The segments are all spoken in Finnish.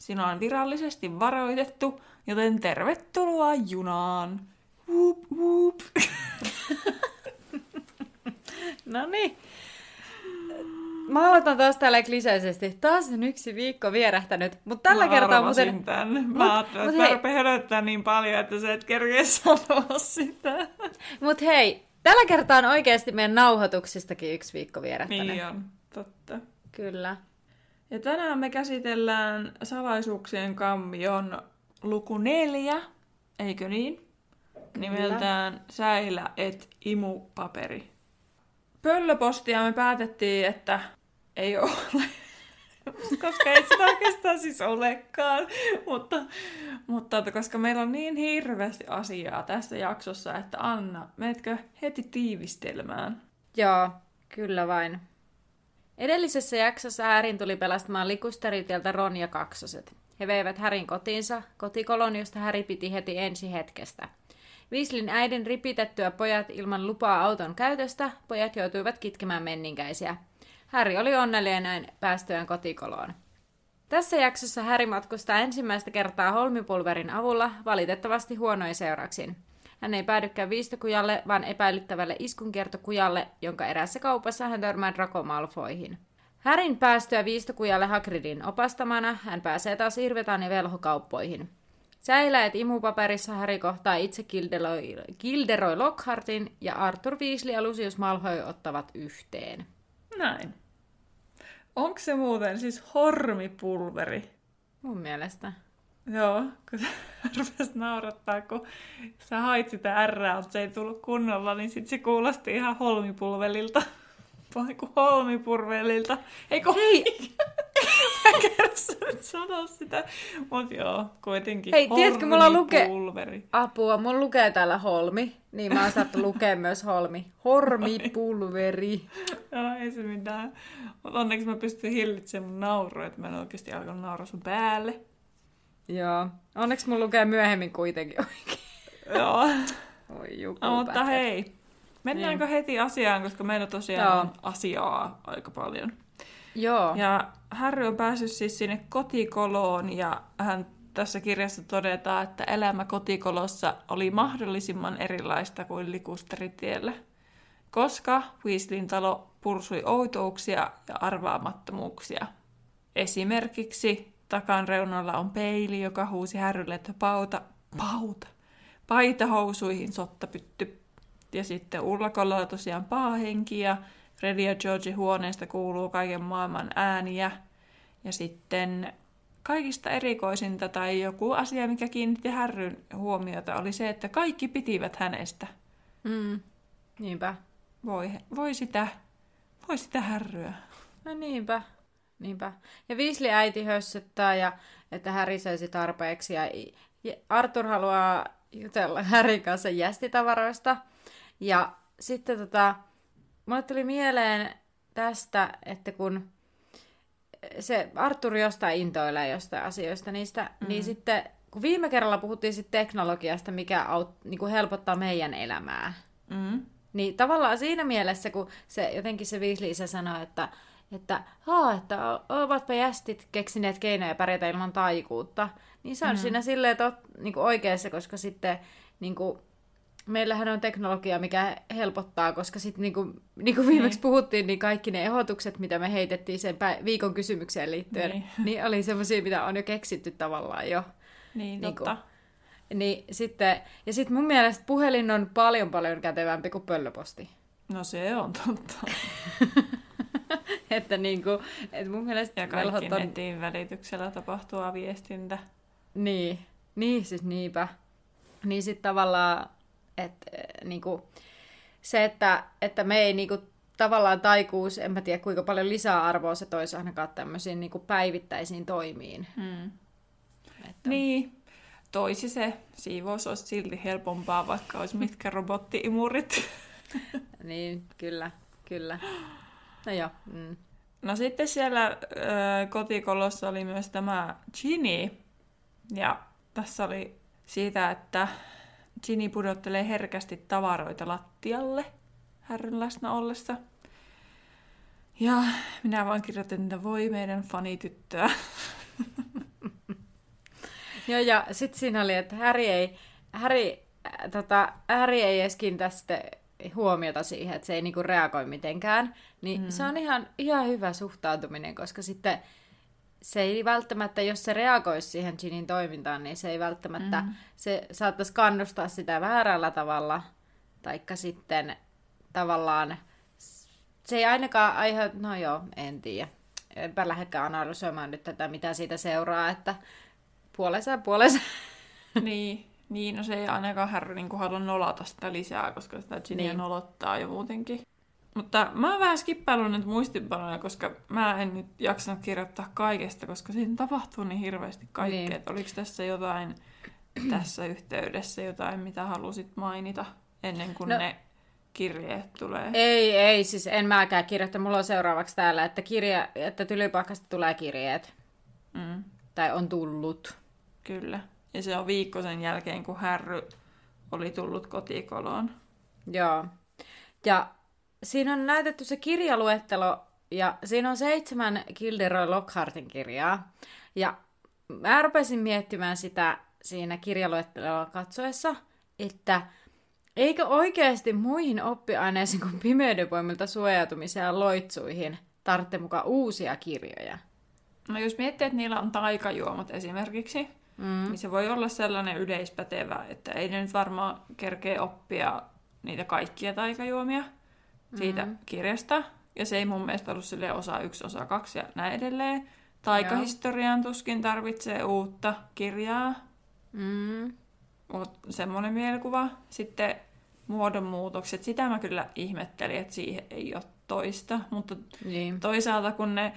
Sinua on virallisesti varoitettu, joten tervetuloa junaan! Whoop, whoop. No niin. Mä aloitan taas tällä kliseisesti. Taas on yksi viikko vierähtänyt, mutta tällä Mä kertaa muuten... Tän. Mä Mut- ajattelin, mut että mä hei. niin paljon, että sä et kerkeä sanoa sitä. Mut hei, tällä kertaa on oikeasti meidän nauhoituksistakin yksi viikko vierähtänyt. Niin on, totta. Kyllä. Ja tänään me käsitellään salaisuuksien kammion luku neljä, eikö niin? Nimeltään Säilä et imupaperi. Pöllöpostia me päätettiin, että ei ole, koska ei sitä oikeastaan siis olekaan. Mutta, mutta koska meillä on niin hirveästi asiaa tässä jaksossa, että Anna, meetkö heti tiivistelmään? Joo, kyllä vain. Edellisessä jaksossa Härin tuli pelastamaan likusteritieltä Ron ja kaksoset. He veivät Härin kotiinsa, kotikolon, josta Häri piti heti ensi hetkestä. Viislin äidin ripitettyä pojat ilman lupaa auton käytöstä, pojat joutuivat kitkemään menninkäisiä. Häri oli onnellinen päästyään kotikoloon. Tässä jaksossa Häri matkustaa ensimmäistä kertaa Holmipulverin avulla, valitettavasti huonoin seurauksin. Hän ei päädykään viistokujalle, vaan epäilyttävälle iskunkiertokujalle, jonka erässä kaupassa hän törmää Draco Malfoihin. Härin päästyä viistokujalle Hagridin opastamana, hän pääsee taas Irvetaan ja velhokauppoihin. Säiläet imupaperissa Häri kohtaa itse Gilderoy, Gilderoy Lockhartin ja Arthur Weasley ja Lucius Malfoy ottavat yhteen. Näin. Onko se muuten siis hormipulveri? Mun mielestä. Joo, kun sä rupesit naurattaa, kun sä hait sitä R, mutta se ei tullut kunnolla, niin sit se kuulosti ihan holmipulvelilta. Vai kuin holmipurvelilta. Eikö Hei! Mä nyt sanoa sitä. Mut joo, kuitenkin Hei, tiedätkö, mulla lukee-. Apua, mun lukee täällä Holmi, niin mä oon saattu lukea myös Holmi. Hormipulveri. Joo, ei se mitään. Mutta onneksi mä pystyn hillitsemään mun naurua, että mä en oikeasti alkanut nauraa sun päälle. Joo. Onneksi mun lukee myöhemmin kuitenkin oikein. Joo. Oi juku, No, mutta hei, mennäänkö heti asiaan, koska meillä tosiaan Joo. on asiaa aika paljon. Joo. Ja Harry on päässyt siis sinne kotikoloon ja hän tässä kirjassa todetaan, että elämä kotikolossa oli mahdollisimman erilaista kuin likusteritiellä, koska Weasleyn talo pursui outouksia ja arvaamattomuuksia. Esimerkiksi takan reunalla on peili, joka huusi Harrylle, että pauta, pauta, paita housuihin sottapytty. Ja sitten ullakolla on tosiaan paahenki ja Freddy ja George huoneesta kuuluu kaiken maailman ääniä. Ja sitten kaikista erikoisinta tai joku asia, mikä kiinnitti Härryn huomiota, oli se, että kaikki pitivät hänestä. Mm. Niinpä. Voi, voi sitä, voi sitä härryä. No niinpä. Niinpä. Ja Weasley äiti hössöttää, ja että Harry söisi tarpeeksi. Ja Arthur haluaa jutella Harryn kanssa jästitavaroista. Ja sitten tota, mulle tuli mieleen tästä, että kun se Arthur jostain intoilee jostain asioista niistä, mm. niin sitten kun viime kerralla puhuttiin sit teknologiasta, mikä aut, niin kuin helpottaa meidän elämää, Mm. niin tavallaan siinä mielessä, kun se jotenkin se se sanoi, että, että, Haa, että ovatpa jästit keksineet keinoja pärjätä ilman taikuutta, niin se on mm. siinä silleen tot, niin kuin oikeassa, koska sitten niin kuin, meillähän on teknologia, mikä helpottaa, koska sitten niin kuin, niin kuin viimeksi Niin. puhuttiin, niin kaikki ne ehdotukset, mitä me heitettiin sen pä- viikon kysymykseen liittyen, Niin. niin, niin oli semmoisia, mitä on jo keksitty tavallaan jo. Niin, Niinku, totta. Niin sitten, ja sitten mun mielestä puhelin on paljon paljon kätevämpi kuin pöllöposti. No se on totta. että niinku, et mun mielestä Ja kaikki velhot on... netin välityksellä tapahtuva viestintä. Niin, niin siis niinpä. Niin sitten tavallaan, että niinku, se, että, että me ei niinku, tavallaan taikuus, en mä tiedä kuinka paljon lisää arvoa se toisi ainakaan tämmöisiin niinku päivittäisiin toimiin. Hmm. Että... Niin, toisi se siivous olisi silti helpompaa, vaikka olisi mitkä robottiimurit. niin, kyllä, kyllä. No joo. Mm. No sitten siellä ö, kotikolossa oli myös tämä Ginny. Ja tässä oli siitä, että Ginny pudottelee herkästi tavaroita lattialle härryn läsnä ollessa. Ja minä vaan kirjoitin, että voi meidän fanityttöä. Joo, ja sitten siinä oli, että Harry ei, Harry, äh, tota, Harry ei edes tästä huomiota siihen, että se ei niinku reagoi mitenkään. Niin mm. se on ihan, ihan hyvä suhtautuminen, koska sitten se ei välttämättä, jos se reagoisi siihen Ginin toimintaan, niin se ei välttämättä, mm. se saattaisi kannustaa sitä väärällä tavalla, taikka sitten tavallaan, se ei ainakaan aiheuta, no joo, en tiedä. Enpä lähdekään analysoimaan nyt tätä, mitä siitä seuraa, että puolensa ja puolensa. niin, niin, no se ei ainakaan Harry niin halua nolata sitä lisää, koska sitä Ginia niin. nolottaa jo muutenkin. Mutta mä oon vähän skippaillut nyt muistipanoja, koska mä en nyt jaksanut kirjoittaa kaikesta, koska siinä tapahtuu niin hirveästi kaikkea. Niin. oliko tässä jotain tässä yhteydessä, jotain mitä halusit mainita ennen kuin no, ne kirjeet tulee? Ei, ei, siis en mäkään kirjoita. Mulla on seuraavaksi täällä, että, kirja, että tylypahkasta tulee kirjeet. Mm. Tai on tullut. Kyllä. Ja se on viikko sen jälkeen, kun Härry oli tullut kotikoloon. Joo. Ja siinä on näytetty se kirjaluettelo, ja siinä on seitsemän Gilderoy Lockhartin kirjaa. Ja mä rupesin miettimään sitä siinä kirjaluetteloa katsoessa, että eikö oikeasti muihin oppiaineisiin kuin pimeydenvoimilta suojautumiseen ja loitsuihin tarvitse mukaan uusia kirjoja? No jos miettii, että niillä on taikajuomat esimerkiksi, mm. niin se voi olla sellainen yleispätevä, että ei ne nyt varmaan kerkee oppia niitä kaikkia taikajuomia siitä mm. kirjasta. Ja se ei mun mielestä ollut sille osa yksi, osa kaksi ja näin edelleen. Taikahistorian tuskin tarvitsee uutta kirjaa. Mm. Mut semmoinen mielikuva. Sitten muodonmuutokset, sitä mä kyllä ihmettelin, että siihen ei ole toista. Mutta niin. toisaalta kun ne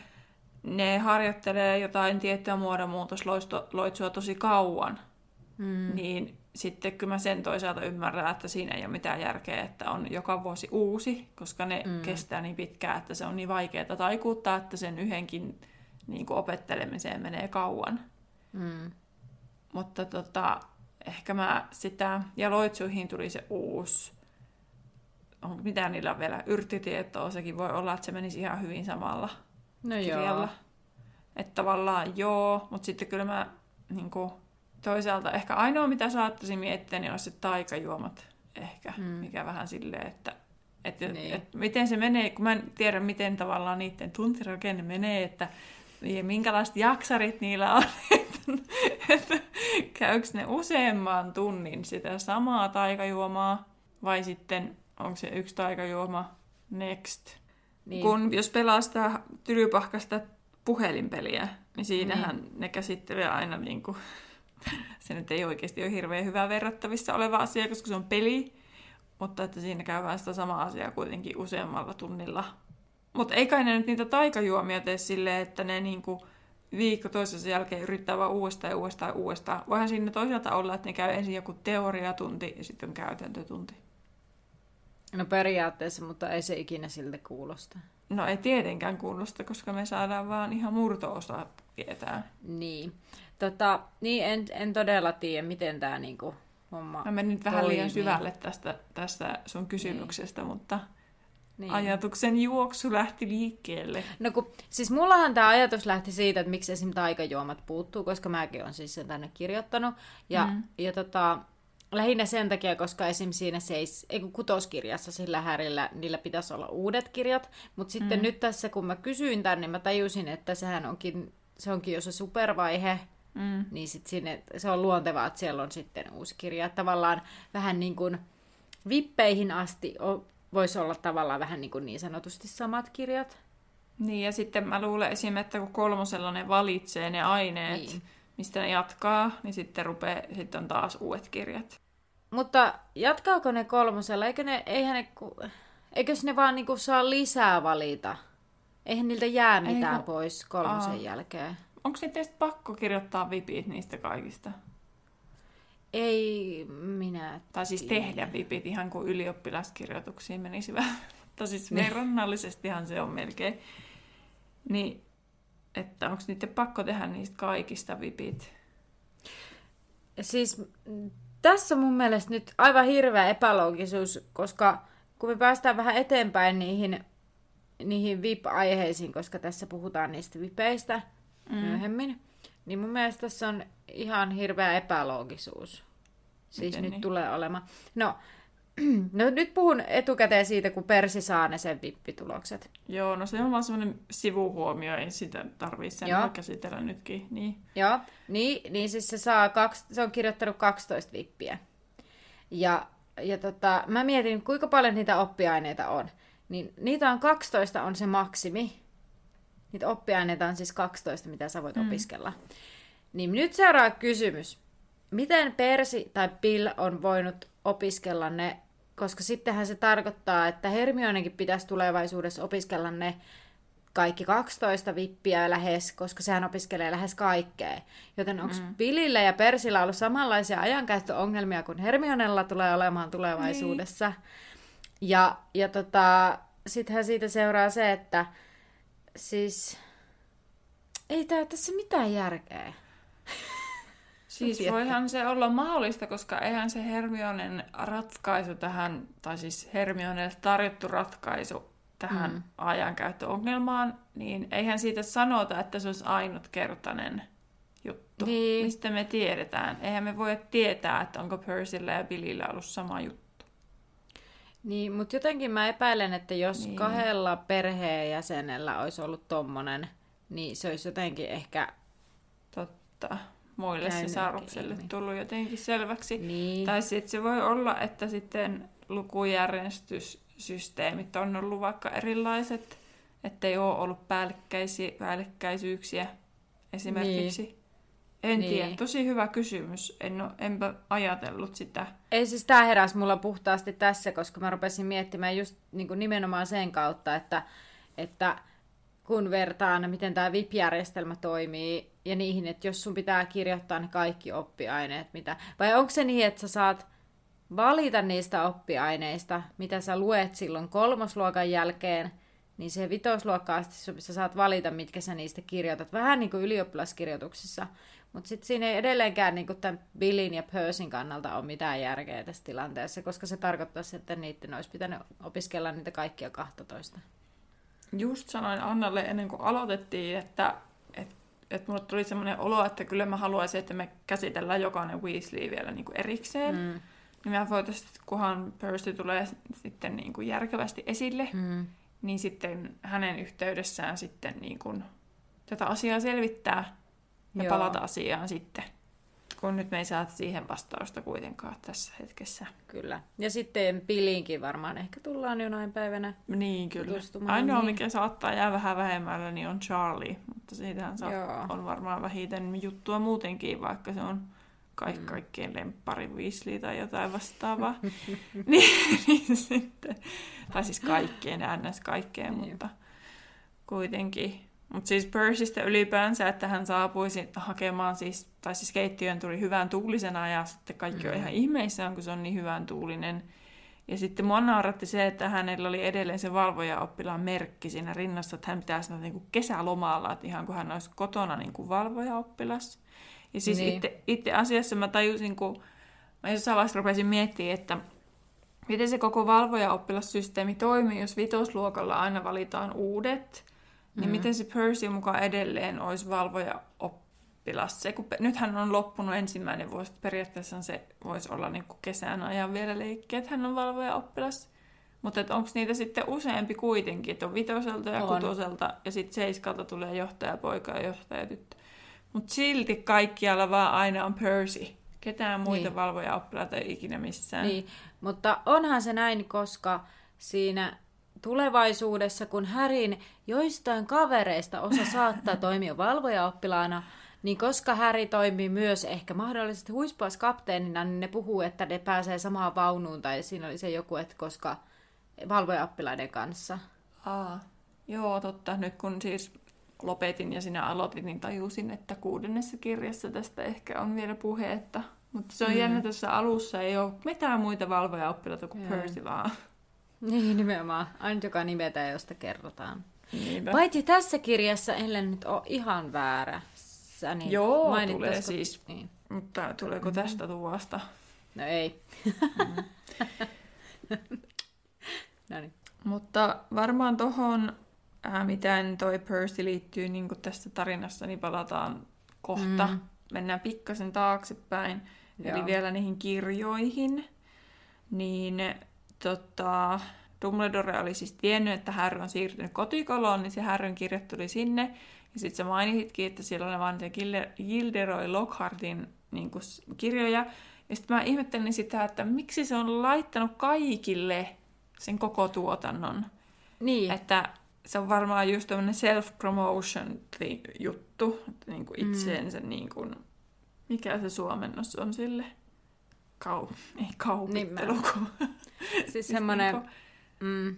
ne harjoittelee jotain tiettyä muodonmuutosloitsua tosi kauan, mm. niin sitten kyllä mä sen toisaalta ymmärrän, että siinä ei ole mitään järkeä, että on joka vuosi uusi, koska ne mm. kestää niin pitkään, että se on niin vaikeaa taikuuttaa, että sen yhdenkin niin kuin opettelemiseen menee kauan. Mm. Mutta tota, ehkä mä sitä, ja loitsuihin tuli se uusi, on, mitä niillä on vielä, yrttitietoa, sekin voi olla, että se menisi ihan hyvin samalla no kirjalla. Että tavallaan joo, mutta sitten kyllä mä niin kuin, toisaalta ehkä ainoa mitä saattaisin miettiä, niin olisi se taikajuomat ehkä, mm. mikä vähän silleen, että et, niin. et, miten se menee, kun mä en tiedä, miten tavallaan niiden tuntirakenne menee, että ja minkälaiset jaksarit niillä on, että, että käykö ne useamman tunnin sitä samaa taikajuomaa, vai sitten onko se yksi taikajuoma next. Niin. Kun jos pelaa sitä tylypahkasta puhelinpeliä, niin siinähän niin. ne käsittelee aina niin kuin, se nyt ei oikeasti ole hirveän hyvä verrattavissa oleva asia, koska se on peli, mutta että siinä käydään sitä samaa asiaa kuitenkin useammalla tunnilla. Mutta ei kai ne nyt niitä taikajuomia tee silleen, että ne niinku viikko toisensa jälkeen yrittää vaan uudestaan ja uudestaan ja uudestaan. Voihan siinä toisaalta olla, että ne käy ensin joku teoriatunti ja sitten käytäntötunti. No periaatteessa, mutta ei se ikinä siltä kuulosta. No ei tietenkään kuulosta, koska me saadaan vaan ihan murto-osa tietää. Niin. Tota, niin en, en todella tiedä, miten tämä niinku homma Mä menin nyt vähän liian syvälle tästä, tästä sun kysymyksestä, niin. mutta niin. ajatuksen juoksu lähti liikkeelle. No kun, siis mullahan tämä ajatus lähti siitä, että miksi esim. taikajuomat puuttuu, koska mäkin olen siis sen tänne kirjoittanut. Ja, mm. ja tota, Lähinnä sen takia, koska esim. siinä seis, ei kutoskirjassa sillä härillä, niillä pitäisi olla uudet kirjat, mutta sitten mm. nyt tässä, kun mä kysyin tämän, niin mä tajusin, että sehän onkin, se onkin jo se supervaihe, mm. niin sit sinne, se on luontevaa, että siellä on sitten uusi kirja. Tavallaan vähän niin kuin vippeihin asti voisi olla tavallaan vähän niin, kuin niin sanotusti samat kirjat. Niin, ja sitten mä luulen esim. että kun kolmosella ne valitsee ne aineet, niin. mistä ne jatkaa, niin sitten, rupeaa, sitten on taas uudet kirjat. Mutta jatkaako ne kolmosella? Eikö ne, eihän ne, eikös ne vaan niinku saa lisää valita? Eihän niiltä jää mitään Eiku... pois kolmosen Aa. jälkeen. onko se teistä pakko kirjoittaa vipit niistä kaikista? Ei minä Tai siis tehdä vipit ihan kuin ylioppilaskirjoituksiin menisi vähän. Mutta siis verrannallisestihan se on melkein. Niin, että onko niiden pakko tehdä niistä kaikista vipit? Siis tässä on mun mielestä nyt aivan hirveä epäloogisuus, koska kun me päästään vähän eteenpäin niihin, niihin VIP-aiheisiin, koska tässä puhutaan niistä VIPeistä mm. myöhemmin, niin mun mielestä tässä on ihan hirveä epäloogisuus. Siis Miten nyt niin? tulee olemaan. No, no, nyt puhun etukäteen siitä, kun Persi saa ne sen vippitulokset. Joo, no se on vaan semmoinen sivuhuomio, ei sitä tarvitse sen Joo. käsitellä nytkin. Niin. Joo, niin, niin siis se, saa kaksi, se on kirjoittanut 12 vippiä. Ja, ja tota, mä mietin, kuinka paljon niitä oppiaineita on. Niin niitä on 12 on se maksimi. Niitä oppiaineita on siis 12, mitä sä voit mm. opiskella. Niin nyt seuraava kysymys. Miten Persi tai Bill on voinut opiskella ne, koska sittenhän se tarkoittaa, että Hermionekin pitäisi tulevaisuudessa opiskella ne kaikki 12 vippiä lähes, koska sehän opiskelee lähes kaikkea. Joten onko mm. Billillä ja Persillä ollut samanlaisia ajankäyttöongelmia kuin Hermionella tulee olemaan tulevaisuudessa? Niin. Ja, ja tota, sittenhän siitä seuraa se, että siis ei tää tässä mitään järkeä. Siis Tiedä. voihan se olla mahdollista, koska eihän se Hermionen ratkaisu tähän, tai siis Hermionelle tarjottu ratkaisu tähän mm. ajankäyttöongelmaan, niin eihän siitä sanota, että se olisi ainutkertainen juttu. Niin. Mistä me tiedetään? Eihän me voi tietää, että onko Percyllä ja Billillä ollut sama juttu. Niin, mutta jotenkin mä epäilen, että jos niin. kahdella perheenjäsenellä olisi ollut tommonen, niin se olisi jotenkin ehkä... Totta. Muille Käynyt sisarukselle ilmi. tullut jotenkin selväksi. Niin. Tai sitten se voi olla, että sitten lukujärjestyssysteemit on ollut vaikka erilaiset, ettei ole ollut päällekkäisi, päällekkäisyyksiä esimerkiksi. Niin. En Niin. tiedä, tosi hyvä kysymys. En ole, enpä ajatellut sitä. Ei siis tämä heräsi mulla puhtaasti tässä, koska mä rupesin miettimään just niin kuin nimenomaan sen kautta, että, että kun vertaan, miten tämä VIP-järjestelmä toimii ja niihin, että jos sun pitää kirjoittaa ne kaikki oppiaineet, mitä... Vai onko se niin, että sä saat valita niistä oppiaineista, mitä sä luet silloin kolmosluokan jälkeen, niin se vitosluokkaan asti sä- saat valita, mitkä sä niistä kirjoitat. Vähän niin kuin ylioppilaskirjoituksissa. Mutta sitten siinä ei edelleenkään niin tämän Billin ja Persin kannalta ole mitään järkeä tässä tilanteessa, koska se tarkoittaisi, että niiden olisi pitänyt opiskella niitä kaikkia 12. Just sanoin Annalle ennen kuin aloitettiin, että et, et mulle tuli semmoinen olo, että kyllä mä haluaisin, että me käsitellään jokainen Weasley vielä niin kuin erikseen. Mm. Niin mä voitaisiin, kunhan Percy tulee sitten niin kuin järkevästi esille, Mm. niin sitten hänen yhteydessään sitten niin kuin tätä asiaa selvittää ja Joo. palata asiaan sitten. Kun nyt me ei saa siihen vastausta kuitenkaan tässä hetkessä. Kyllä. Ja sitten Billiinkin varmaan ehkä tullaan jonain päivänä. Niin, kyllä. Ainoa, niin. mikä saattaa jää vähän vähemmällä, niin on Charlie. Mutta siitähän saa, on varmaan vähiten juttua muutenkin, vaikka se on kaik- mm. kaikkien lemppari Weasley tai jotain vastaavaa. niin, niin sitten. Tai siis kaikkien, ns. kaikkeen, Niin. mutta kuitenkin. Mutta siis Percystä ylipäänsä, että hän saapuisi hakemaan siis, tai siis keittiöön tuli hyvän tuulisena ja sitten kaikki on Mm. ihan ihmeissään, kun se on niin hyvän tuulinen. Ja sitten mua nauratti se, että hänellä oli edelleen se valvoja-oppilaan merkki siinä rinnassa, että hän pitää sitä niin kuin kesälomalla, että ihan kuin hän olisi kotona niin kuin valvoja-oppilas. Ja siis Niin. itse, itse asiassa mä tajusin, kun mä jossain vaiheessa rupesin miettimään, että miten se koko valvoja-oppilassysteemi toimii, jos vitosluokalla aina valitaan uudet, niin Mhm. miten se Percy mukaan edelleen olisi valvoja-oppilas. Se, kun pe- nythän on loppunut ensimmäinen vuosi, että periaatteessa se voisi olla niin kuin kesän ajan vielä leikkiä, että hän on valvoja-oppilas. Mutta onko niitä sitten useampi kuitenkin, että on vitoselta ja On. kutoselta ja sitten seiskalta tulee johtajapoika ja johtajatyttö. Mutta silti kaikkialla vaan aina on Percy. Ketään muita Niin. valvoja-oppilaita ei ikinä missään. Niin, mutta onhan se näin, koska siinä tulevaisuudessa, kun Härin joistain kavereista osa saattaa toimia valvojaoppilaana, niin koska Häri toimii myös ehkä mahdollisesti huispauskapteenina, niin ne puhuu, että ne pääsee samaan vaunuun, tai siinä oli se joku, että koska valvojaoppilaiden kanssa. Aa, joo, totta. Nyt kun siis lopetin ja sinä aloitin, niin tajusin, että kuudennessa kirjassa tästä ehkä on vielä puhetta. Mutta se on mm. jännä tässä alussa, ei ole mitään muita valvoja oppilaita kuin yeah. Percy vaan. Niin, nimenomaan. Ainut, joka nimetään, josta kerrotaan. Niinpä. Paitsi tässä kirjassa, ellen nyt ole ihan väärä. Niin Joo, tulee siis. Niin. Mutta tuleeko mm-hmm. tästä tuosta? No ei. Mm. no niin. Mutta varmaan tuohon, äh, miten toi Percy liittyy niin tästä tarinassa, niin palataan kohta. Mm. Mennään pikkasen taaksepäin. Joo. Eli vielä niihin kirjoihin. Niin tota, Dumbledore oli siis tiennyt, että Harry on siirtynyt kotikoloon, niin se Harryn kirja tuli sinne. Ja sitten sä mainitsitkin, että siellä on vaan Gilderoy Lockhartin niin kirjoja. Ja sitten mä ihmettelin sitä, että miksi se on laittanut kaikille sen koko tuotannon. Niin. Että se on varmaan just tämmöinen self-promotion juttu, että niin kuin itseensä mm. niin kuin, mikä se suomennos on sille? Kau, ei kaupittelu, niin. Siis, siis semmoinen... Niin mm,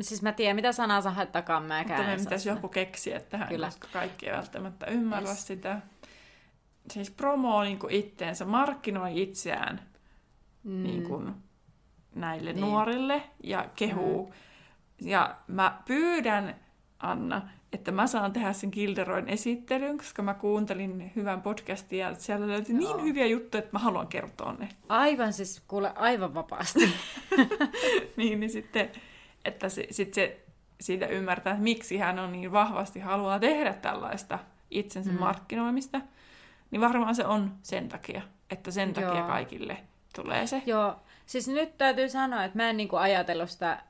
siis mä tiedän, mitä sanaa sä haittakaan mäkään. Mutta me pitäisi joku keksiä tähän, Kyllä. koska kaikki ei välttämättä ymmärrä yes. sitä. Siis promoo niin kuin itteensä, markkinoi itseään mm. niin kuin, näille niin. nuorille ja kehuu. Mm. Ja mä pyydän, Anna, että mä saan tehdä sen Gilderoin esittelyn, koska mä kuuntelin hyvän podcastin ja siellä löytyi niin hyviä juttuja, että mä haluan kertoa ne. Aivan siis, kuule, aivan vapaasti. niin, niin sitten, että se, sit se siitä ymmärtää, että miksi hän on niin vahvasti haluaa tehdä tällaista itsensä mm. markkinoimista, niin varmaan se on sen takia, että sen takia Joo. kaikille tulee se. Joo, siis nyt täytyy sanoa, että mä en niinku ajatellut sitä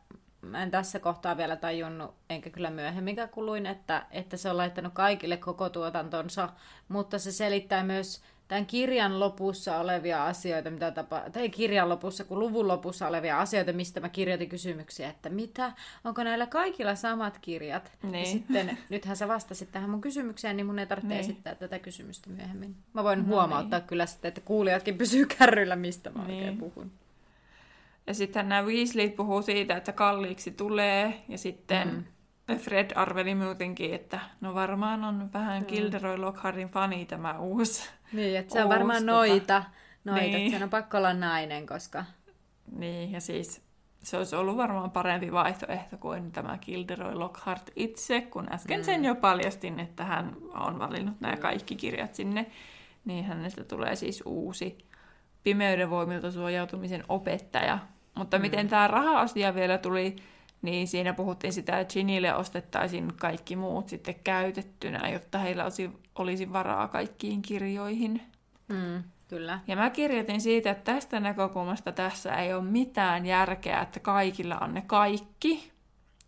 mä en tässä kohtaa vielä tajunnut, enkä kyllä myöhemminkään kuluin, että, että se on laittanut kaikille koko tuotantonsa, mutta se selittää myös tämän kirjan lopussa olevia asioita, mitä tapa, tai kirjan lopussa, kun luvun lopussa olevia asioita, mistä mä kirjoitin kysymyksiä, että mitä, onko näillä kaikilla samat kirjat? Niin. Ja sitten, nythän sä vastasit tähän mun kysymykseen, niin mun ei tarvitse niin. esittää tätä kysymystä myöhemmin. Mä voin no huomauttaa niin. kyllä sitten, että kuulijatkin pysyy kärryillä, mistä mä niin. oikein puhun. Ja sitten nämä Weasley puhuu siitä, että kalliiksi tulee, ja sitten mm. Fred arveli muutenkin, että no varmaan on vähän mm. Gilderoy Lockhartin fani tämä uusi. Niin, että se on varmaan tota... noita, noita niin. että sen on pakko olla nainen, koska... Niin, ja siis se olisi ollut varmaan parempi vaihtoehto kuin tämä Gilderoy Lockhart itse, kun äsken mm. sen jo paljastin, että hän on valinnut nämä kaikki kirjat sinne, niin hänestä tulee siis uusi pimeyden voimilta suojautumisen opettaja, mutta mm. miten tämä raha-asia vielä tuli, niin siinä puhuttiin sitä, että Ginille ostettaisiin kaikki muut sitten käytettynä, jotta heillä olisi, olisi varaa kaikkiin kirjoihin. Mm, kyllä. Ja mä kirjoitin siitä, että tästä näkökulmasta tässä ei ole mitään järkeä, että kaikilla on ne kaikki.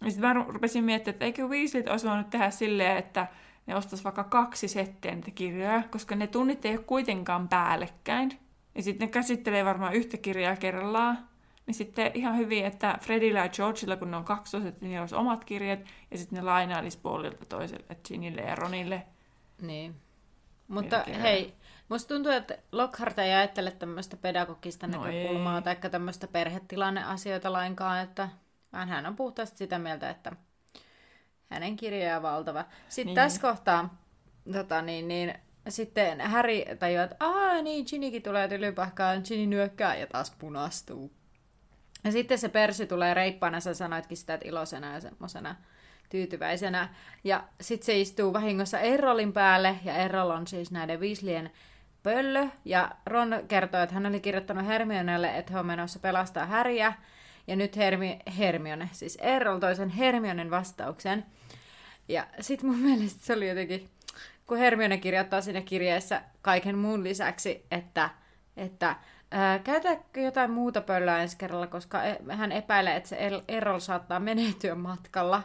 Ja sitten mä rupesin miettimään, että eikö Weasleyt olisi voinut tehdä silleen, että ne ostaisi vaikka kaksi settiä niitä kirjoja, koska ne tunnit ei ole kuitenkaan päällekkäin. Ja sitten ne käsittelee varmaan yhtä kirjaa kerrallaan. Niin sitten ihan hyvin, että Fredillä ja Georgilla, kun ne on kaksoset, niin niillä olisi omat kirjat, ja sitten ne lainailisi puolilta toiselle, Ginille ja Ronille. Niin. Mutta hei, musta tuntuu, että Lockhart ei ajattele tämmöistä pedagogista no näkökulmaa tai tämmöistä perhetilanneasioita lainkaan, että vaan hän on puhtaasti sitä mieltä, että hänen kirjoja on valtava. Sitten niin. tässä kohtaa tota, niin, niin, sitten Harry tajuaa, että aah niin, Ginikin tulee tylypahkaan, Ginny nyökkää ja taas punastuu. Ja sitten se Persi tulee reippaana, sä sanoitkin sitä, että iloisena ja semmoisena tyytyväisenä. Ja sitten se istuu vahingossa Errolin päälle, ja Errol on siis näiden Weasleyen pöllö. Ja Ron kertoo, että hän oli kirjoittanut Hermionelle, että he on menossa pelastaa Häriä. Ja nyt Hermi- Hermione, siis Errol toisen Hermionen vastauksen. Ja sitten mun mielestä se oli jotenkin, kun Hermione kirjoittaa siinä kirjeessä kaiken muun lisäksi, että, että Ää, käytätkö jotain muuta pöllöä ensi kerralla, koska e- hän epäilee, että se Errol saattaa menehtyä matkalla.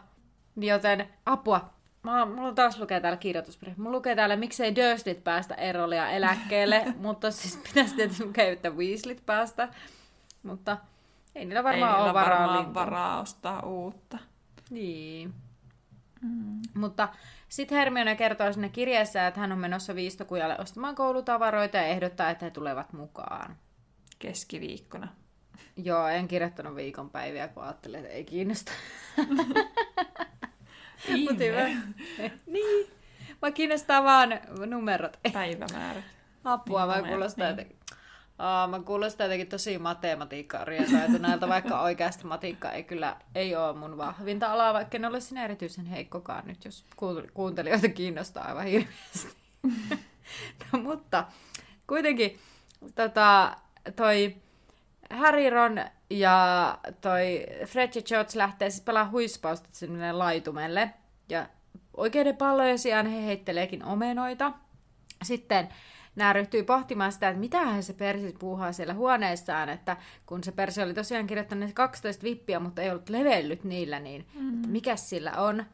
Joten apua. Mä, mulla taas lukee täällä kirjoituspirja. Mulla lukee täällä, miksei Dursleyt päästä Errolia eläkkeelle, mutta siis pitäisi tietysti lukea, että Weasleyt päästä. Mutta ei niillä varmaan ei ole varaa, varmaan varaa ostaa uutta. Niin. Mm. Mutta sitten Hermione kertoo sinne kirjeessä, että hän on menossa viistokujalle ostamaan koulutavaroita ja ehdottaa, että he tulevat mukaan keskiviikkona. Joo, en kirjoittanut viikonpäiviä, kun ajattelin, että ei kiinnosta. Mutta hyvä. niin. Mä kiinnostaa vaan numerot. Päivämäärät. Apua, Niin, mä numerot, kuulostaa niin. jotenkin... Aa, mä kuulostan jotenkin tosi matematiikkaa orientoituneelta, vaikka oikeasti matikka ei kyllä ei ole mun vahvinta alaa, vaikka en ole siinä erityisen heikkokaan nyt, jos kuuntelijoita kiinnostaa aivan hirveästi. no, mutta kuitenkin tota, toi Harry, Ron ja toi Fred ja George lähtee siis pelaamaan huispausta sinne laitumelle. Ja oikeiden pallojen sijaan he heitteleekin omenoita. Sitten nämä ryhtyy pohtimaan sitä, että mitähän se Persi puuhaa siellä huoneessaan, että kun se Persi oli tosiaan kirjoittanut ne 12 vippiä, mutta ei ollut levellyt niillä, niin mm. mikäs sillä on.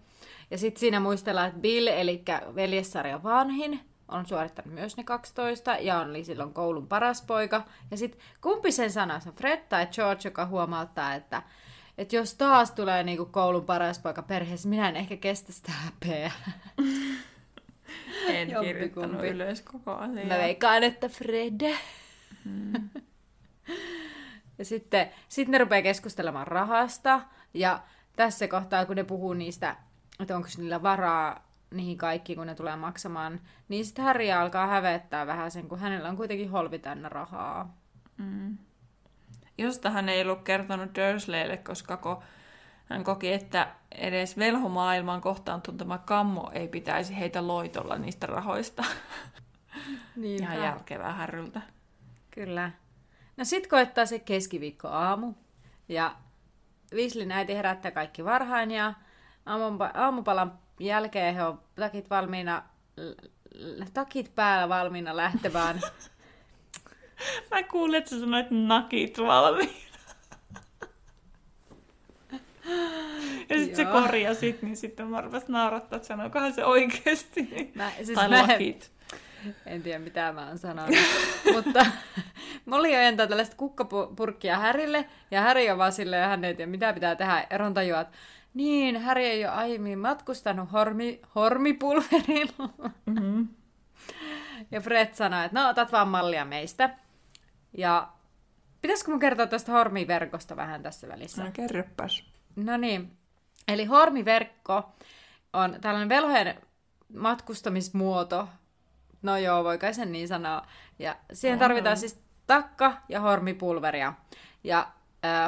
Ja sitten siinä muistellaan, että Bill, eli veljessarja vanhin, on suorittanut myös ne 12 ja on oli silloin koulun paras poika. Ja sitten kumpi sen sana, se on Fred tai George, joka huomauttaa, että, että jos taas tulee niinku koulun paras poika perheessä, minä en ehkä kestä sitä häpeää. En Jompikumpi. kirjoittanut ylös koko asiaa. Mä veikkaan, että Fred. ja sitten sit ne rupeaa keskustelemaan rahasta. Ja tässä kohtaa, kun ne puhuu niistä, että onko niillä varaa niihin kaikkiin, kun ne tulee maksamaan, niin sitten Harry alkaa hävettää vähän sen, kun hänellä on kuitenkin holvi täynnä rahaa. Josta hän ei ollut kertonut Dursleylle, koska ko, hän koki, että edes velhomaailman kohtaan tuntema kammo ei pitäisi heitä loitolla niistä rahoista. Niin, Ihan järkevää härryltä. Kyllä. No sit koittaa se keskiviikkoaamu. Ja Weasleyn äiti herättää kaikki varhain ja aamupa- aamupalan jälkeen he on takit valmiina, takit päällä valmiina lähtevään. Mä kuulin, että sä sanoit nakit valmiina. Ja sitten se korjasit, niin sitten mä rupesin naurattaa, että sanoikohan se oikeasti. Mä, siis tai mä en- lakit. En tiedä, mitä mä oon sanonut. Mutta Molly ojentaa tällaista kukkapurkkia Härille, ja Häri on vaan silleen, ja hän ei tiedä, mitä pitää tehdä. Eron tajuaa, että niin, Häri ei ole aiemmin matkustanut hormi, hormipulverilla. Mm-hmm. Ja Fred sanoi, että no, otat vaan mallia meistä. Ja pitäisikö mun kertoa tästä hormiverkosta vähän tässä välissä? No kerropas. No niin, eli hormiverkko on tällainen velhojen matkustamismuoto. No joo, voi kai sen niin sanoa. Ja siihen tarvitaan siis takka ja hormipulveria. Ja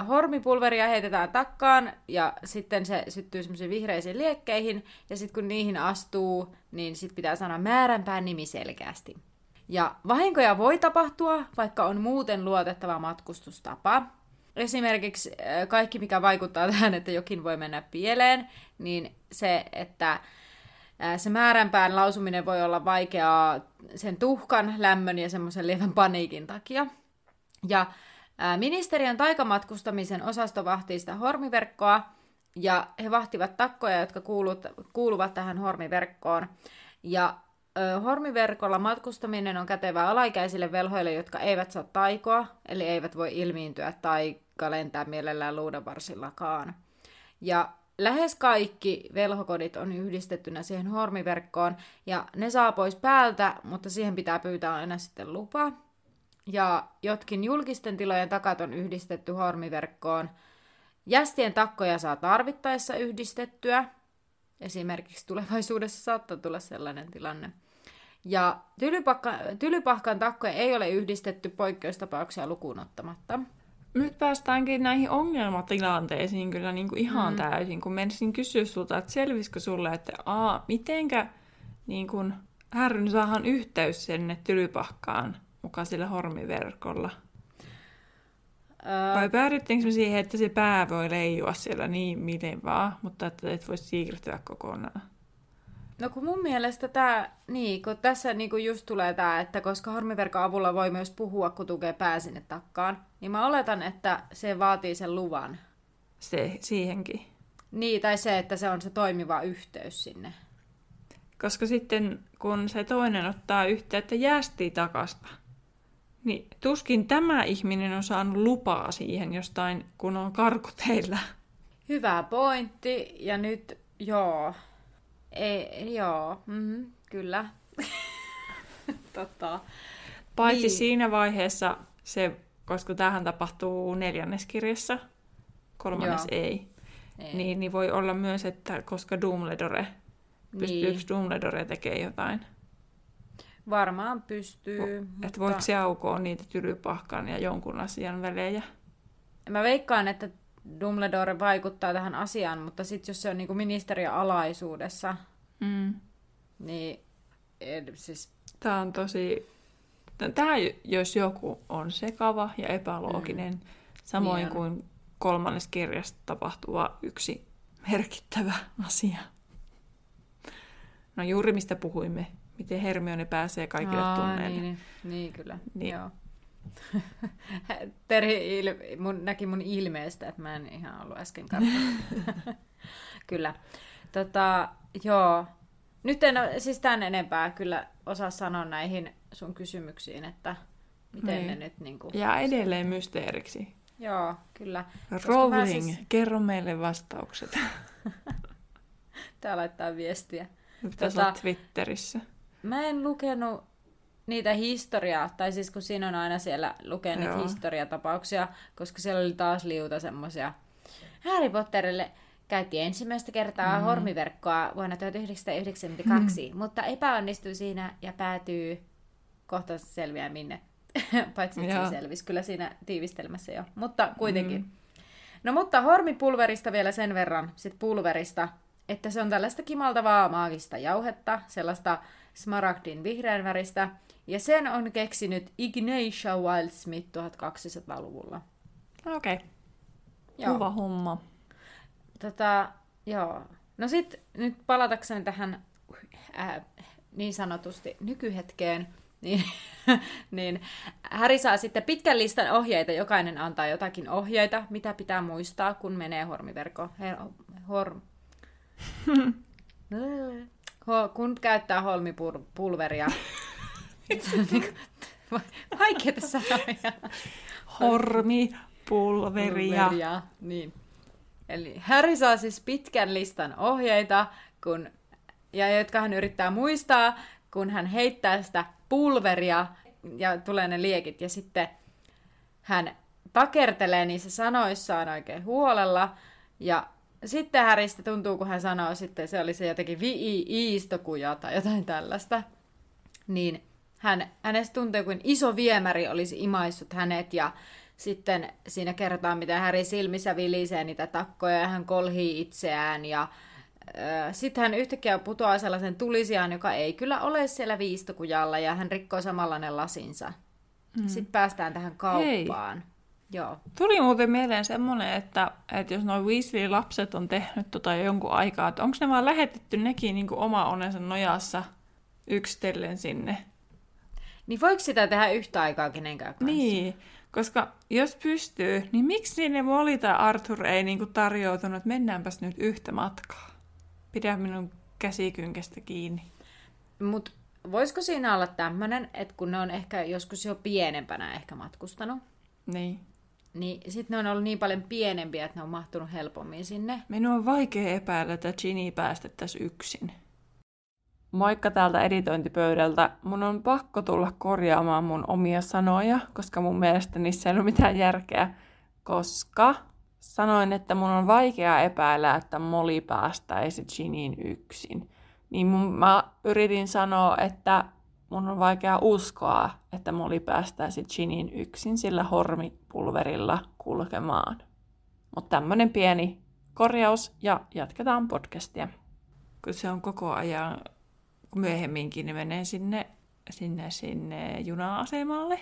hormipulveria heitetään takkaan ja sitten se syttyy semmoisiin vihreisiin liekkeihin. Ja sitten kun niihin astuu, niin sitten pitää sanoa määränpään nimi selkeästi. Ja vahinkoja voi tapahtua, vaikka on muuten luotettava matkustustapa. Esimerkiksi kaikki, mikä vaikuttaa tähän, että jokin voi mennä pieleen, niin se, että se määränpään lausuminen voi olla vaikeaa sen tuhkan, lämmön ja semmoisen lievän paniikin takia. Ja ministeriön taikamatkustamisen osasto vahtii sitä hormiverkkoa, ja he vahtivat takkoja, jotka kuulut, kuuluvat tähän hormiverkkoon. Ja ö, hormiverkolla matkustaminen on kätevää alaikäisille velhoille, jotka eivät saa taikoa, eli eivät voi ilmiintyä tai lentää mielellään luudenvarsillakaan. Ja lähes kaikki velhokodit on yhdistettynä siihen hormiverkkoon, ja ne saa pois päältä, mutta siihen pitää pyytää aina sitten lupa. Ja jotkin julkisten tilojen takat on yhdistetty hormiverkkoon. Jästien takkoja saa tarvittaessa yhdistettyä. Esimerkiksi tulevaisuudessa saattaa tulla sellainen tilanne. Ja tylypahka, tylypahkan takkoja ei ole yhdistetty poikkeustapauksia lukuun ottamatta. Nyt päästäänkin näihin ongelmatilanteisiin kyllä niin kuin ihan mm. täysin, kun menisin kysyä sulta, että selvisikö sulle, että a, mitenkä niin kuin härryn saahan yhteys sinne tylypahkaan mukaan sillä hormiverkolla? Öö, Vai päädyttiinkö me siihen, että se pää voi leijua siellä niin miten vaan, mutta että et voi siirtyä kokonaan? No kun mun mielestä tämä, niin kun tässä niinku just tulee tämä, että koska hormiverkon avulla voi myös puhua, kun tukee pää sinne takkaan, niin mä oletan, että se vaatii sen luvan. Se, siihenkin. Niin, tai se, että se on se toimiva yhteys sinne. Koska sitten kun se toinen ottaa yhteyttä jästi takasta, niin tuskin tämä ihminen on saanut lupaa siihen jostain, kun on karkuteillä. Hyvä pointti, ja nyt, joo, ei, joo, mm, kyllä. tota. Paitsi Niin. siinä vaiheessa se, koska tähän tapahtuu neljänneskirjassa, kolmannes Joo. ei, Ei. Niin, niin voi olla myös, että koska Dumbledore Pystyykö Niin. Dumbledore tekemään jotain? Varmaan pystyy. Että mutta... voiko se aukoa niitä tylypahkan ja jonkun asian välejä? Mä veikkaan, että Dumbledore vaikuttaa tähän asiaan, mutta sitten jos se on niinku ministeriön alaisuudessa, Mm. niin ed- siis, Tämä on tosi... Tämä, jos joku, on sekava ja epälooginen, mm. samoin Niin kuin kolmannes kirjasta tapahtuva yksi merkittävä asia. No juuri mistä puhuimme, miten Hermione pääsee kaikille Aa, tunneille. Niin, niin, kyllä. Niin. Niin. Joo. Terhi il- mun, näki mun ilmeestä, että mä en ihan ollut äsken katsonut. kyllä. Tota, joo. Nyt en siis tämän enempää kyllä osaa sanoa näihin sun kysymyksiin, että miten Niin. ne nyt niinku... Ja edelleen mysteeriksi. Joo, kyllä. Rowling, siis- kerro meille vastaukset. Tää laittaa viestiä. Pitäisi Tota- olla Twitterissä. Mä en lukenut niitä historiaa, tai siis kun siinä on aina siellä lukee niitä Joo. historiatapauksia, koska siellä oli taas liuta semmosia. Harry Potterille käytti ensimmäistä kertaa mm. hormiverkkoa vuonna 1992, mm. mutta epäonnistui siinä ja päätyy, kohta se selviää minne, paitsi että se selvisi kyllä siinä tiivistelmässä jo, mutta kuitenkin. Mm. No mutta hormipulverista vielä sen verran, sit pulverista, että se on tällaista kimaltavaa maagista jauhetta, sellaista smaragdin vihreän väristä, ja sen on keksinyt Ignatia Wildsmith 1200-luvulla. Okei, okay. Joo. kuva homma. Tota, joo. No sit nyt palatakseni tähän ää, niin sanotusti nykyhetkeen, niin, niin Häri saa sitten pitkän listan ohjeita. Jokainen antaa jotakin ohjeita, mitä pitää muistaa, kun menee hormiverkko. Her, hor, Ho, kun käyttää holmipulveria. Se on niinku- Vaikeita sanoja. Hormi, pulveria. Pulveria, Niin. Eli Harry saa siis pitkän listan ohjeita, kun, ja jotka hän yrittää muistaa, kun hän heittää sitä pulveria ja tulee ne liekit. Ja sitten hän takertelee niissä sanoissaan oikein huolella. Ja sitten Häristä tuntuu, kun hän sanoo sitten, se oli se jotenkin vi-iistokuja tai jotain tällaista. Niin hän, hänestä tuntuu, kuin iso viemäri olisi imaissut hänet ja sitten siinä kerrotaan, miten Häri silmissä vilisee niitä takkoja ja hän kolhii itseään ja äh, sitten hän yhtäkkiä putoaa sellaisen tulisiaan, joka ei kyllä ole siellä viistokujalla ja hän rikkoo samalla ne lasinsa. Mm. Sitten päästään tähän kauppaan. Joo. Tuli muuten mieleen semmoinen, että, että jos noin Weasley-lapset on tehnyt tota jo jonkun aikaa, että onko ne vaan lähetetty nekin niin kuin oma onnensa nojassa yksitellen sinne? Niin voiko sitä tehdä yhtä aikaa kenenkään kanssa? Niin, koska jos pystyy, niin miksi ne Molly tai Arthur ei niin kuin tarjoutunut, että mennäänpäs nyt yhtä matkaa? Pidä minun käsikynkästä kiinni. Mutta voisiko siinä olla tämmöinen, että kun ne on ehkä joskus jo pienempänä ehkä matkustanut, Niin. Niin sitten ne on ollut niin paljon pienempiä, että ne on mahtunut helpommin sinne. Minun on vaikea epäillä, että Ginny päästettäisiin yksin. Moikka täältä editointipöydältä. Mun on pakko tulla korjaamaan mun omia sanoja, koska mun mielestä niissä ei ole mitään järkeä. Koska sanoin, että mun on vaikea epäillä, että Molly päästäisi Ginnyyn yksin. Niin mun, mä yritin sanoa, että mun on vaikea uskoa, että Molly päästäisi Ginnyyn yksin sillä hormipulverilla kulkemaan. Mutta tämmönen pieni korjaus ja jatketaan podcastia. Kun se on koko ajan, kun myöhemminkin ne menee sinne, sinne, sinne juna-asemalle,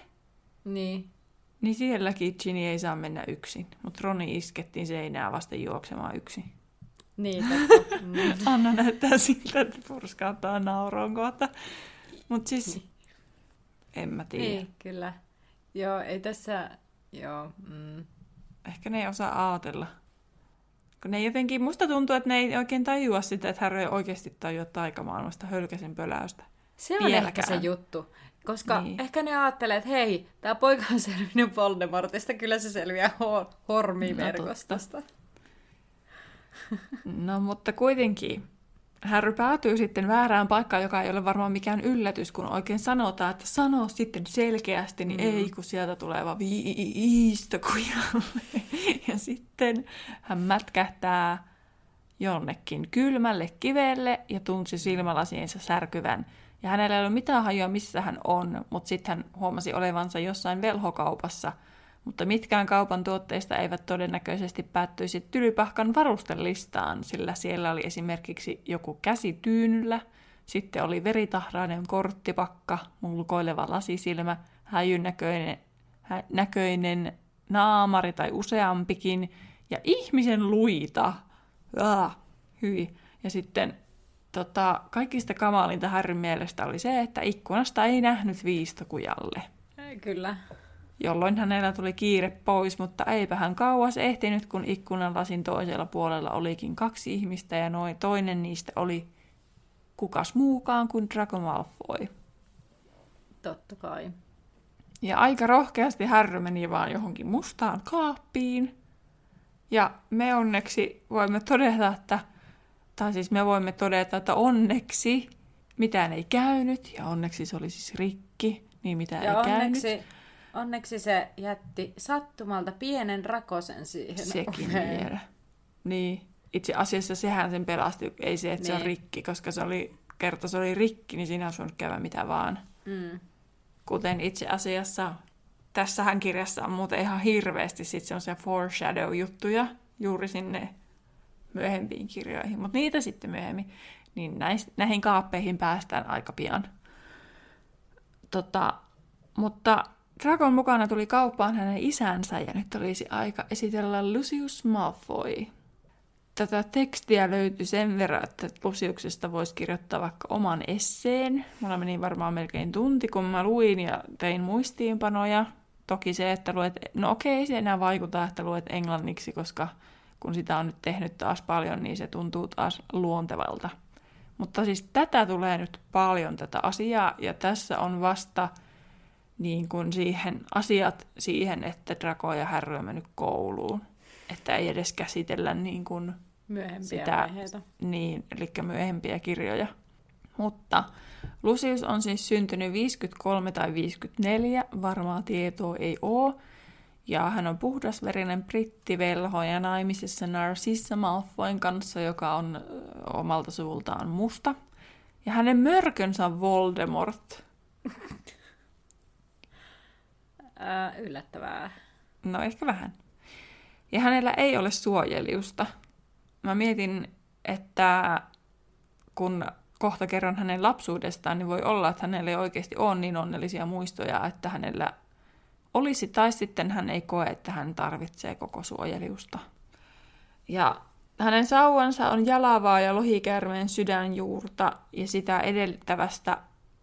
Niin. niin sielläkin Ginny ei saa mennä yksin. Mutta Roni iskettiin seinää vasten juoksemaan yksin. Niin, totta. Mm. Anna näyttää siltä, että purskauttaa nauroon kohta. Mutta siis, en mä tiedä. niin, kyllä. Joo, ei tässä... Joo, mm. Ehkä ne ei osaa ajatella. Kun ne jotenkin, musta tuntuu, että ne ei oikein tajua sitä, että Harry ei oikeasti tajua taikamaailmasta hölkäsen pöläystä. Se on Vieläkään. ehkä se juttu. Koska Niin. niin. ehkä ne ajattelee, että hei, tämä poika on selvinnyt Voldemortista, kyllä se selviää hor- hormiverkostosta. No mutta kuitenkin Harry päätyy sitten väärään paikkaan, joka ei ole varmaan mikään yllätys, kun oikein sanotaan, että sano sitten selkeästi, niin mm. ei, kun sieltä tulee vaan viistokujalle. Ja sitten hän mätkähtää jonnekin kylmälle kivelle ja tunsi silmälasiensa särkyvän. Ja hänellä ei ollut mitään hajua, missä hän on, mutta sitten hän huomasi olevansa jossain velhokaupassa. Mutta mitkään kaupan tuotteista eivät todennäköisesti päättyisi tylypahkan varustelistaan, sillä siellä oli esimerkiksi joku käsi tyynyllä, sitten oli veritahrainen korttipakka, mulkoileva lasisilmä, häjyn näköinen, hä, näköinen naamari tai useampikin, ja ihmisen luita. Ah, hyi. Ja sitten tota, kaikista kamalinta Harryn mielestä oli se, että ikkunasta ei nähnyt viistokujalle. Kyllä. Jolloin hänellä tuli kiire pois, mutta eipä hän kauas ehtinyt, kun ikkunan lasin toisella puolella olikin kaksi ihmistä ja noin toinen niistä oli kukas muukaan kuin Draco Malfoy. Totta kai. Ja aika rohkeasti Harry meni vaan johonkin mustaan kaappiin. Ja me onneksi voimme todeta, että, tai siis me voimme todeta, että onneksi mitään ei käynyt, ja onneksi se oli siis rikki, niin mitään Ja ei onneksi, käynyt. Onneksi se jätti sattumalta pienen rakosen siihen Sekin oveen. vielä. Niin, itse asiassa sehän sen pelasti, ei se, että se on Niin. rikki, koska se oli, kerta se oli rikki, niin siinä on voinut käydä mitä vaan. Mm. Kuten itse asiassa tässähän kirjassa on muuten ihan hirveästi sit semmoisia foreshadow-juttuja juuri sinne myöhempiin kirjoihin, mutta niitä sitten myöhemmin. Niin näis, näihin kaappeihin päästään aika pian. Tota, mutta Dragon mukana tuli kauppaan hänen isänsä ja nyt olisi aika esitellä Lucius Malfoy. Tätä tekstiä löytyi sen verran, että Luciuksesta voisi kirjoittaa vaikka oman esseen. Mulla meni varmaan melkein tunti, kun mä luin ja tein muistiinpanoja. Toki se, että luet, no okei, se enää vaikuta, että luet englanniksi, koska kun sitä on nyt tehnyt taas paljon, niin se tuntuu taas luontevalta. Mutta siis tätä tulee nyt paljon tätä asiaa, ja tässä on vasta niin kuin siihen, asiat siihen, että Draco ja Harry on mennyt kouluun. Että ei edes käsitellä niin kuin Myöhempiä Sitä- aiheita. niin, eli myöhempiä kirjoja. Mutta Lucius on siis syntynyt 53 tai 54, varmaa tietoa ei ole. Ja hän on puhdasverinen brittivelho ja naimisissa Narcissa Malfoyn kanssa, joka on omalta suvultaan musta. Ja hänen mörkönsä on Voldemort. Ää, yllättävää. No ehkä vähän. Ja hänellä ei ole suojelijusta. Mä mietin, että kun kohta kerron hänen lapsuudestaan, niin voi olla, että hänellä ei oikeasti ole niin onnellisia muistoja, että hänellä olisi, tai sitten hän ei koe, että hän tarvitsee koko suojelijusta. Ja hänen sauvansa on jalavaa ja lohikäärmeen sydänjuurta, ja sitä edeltävästä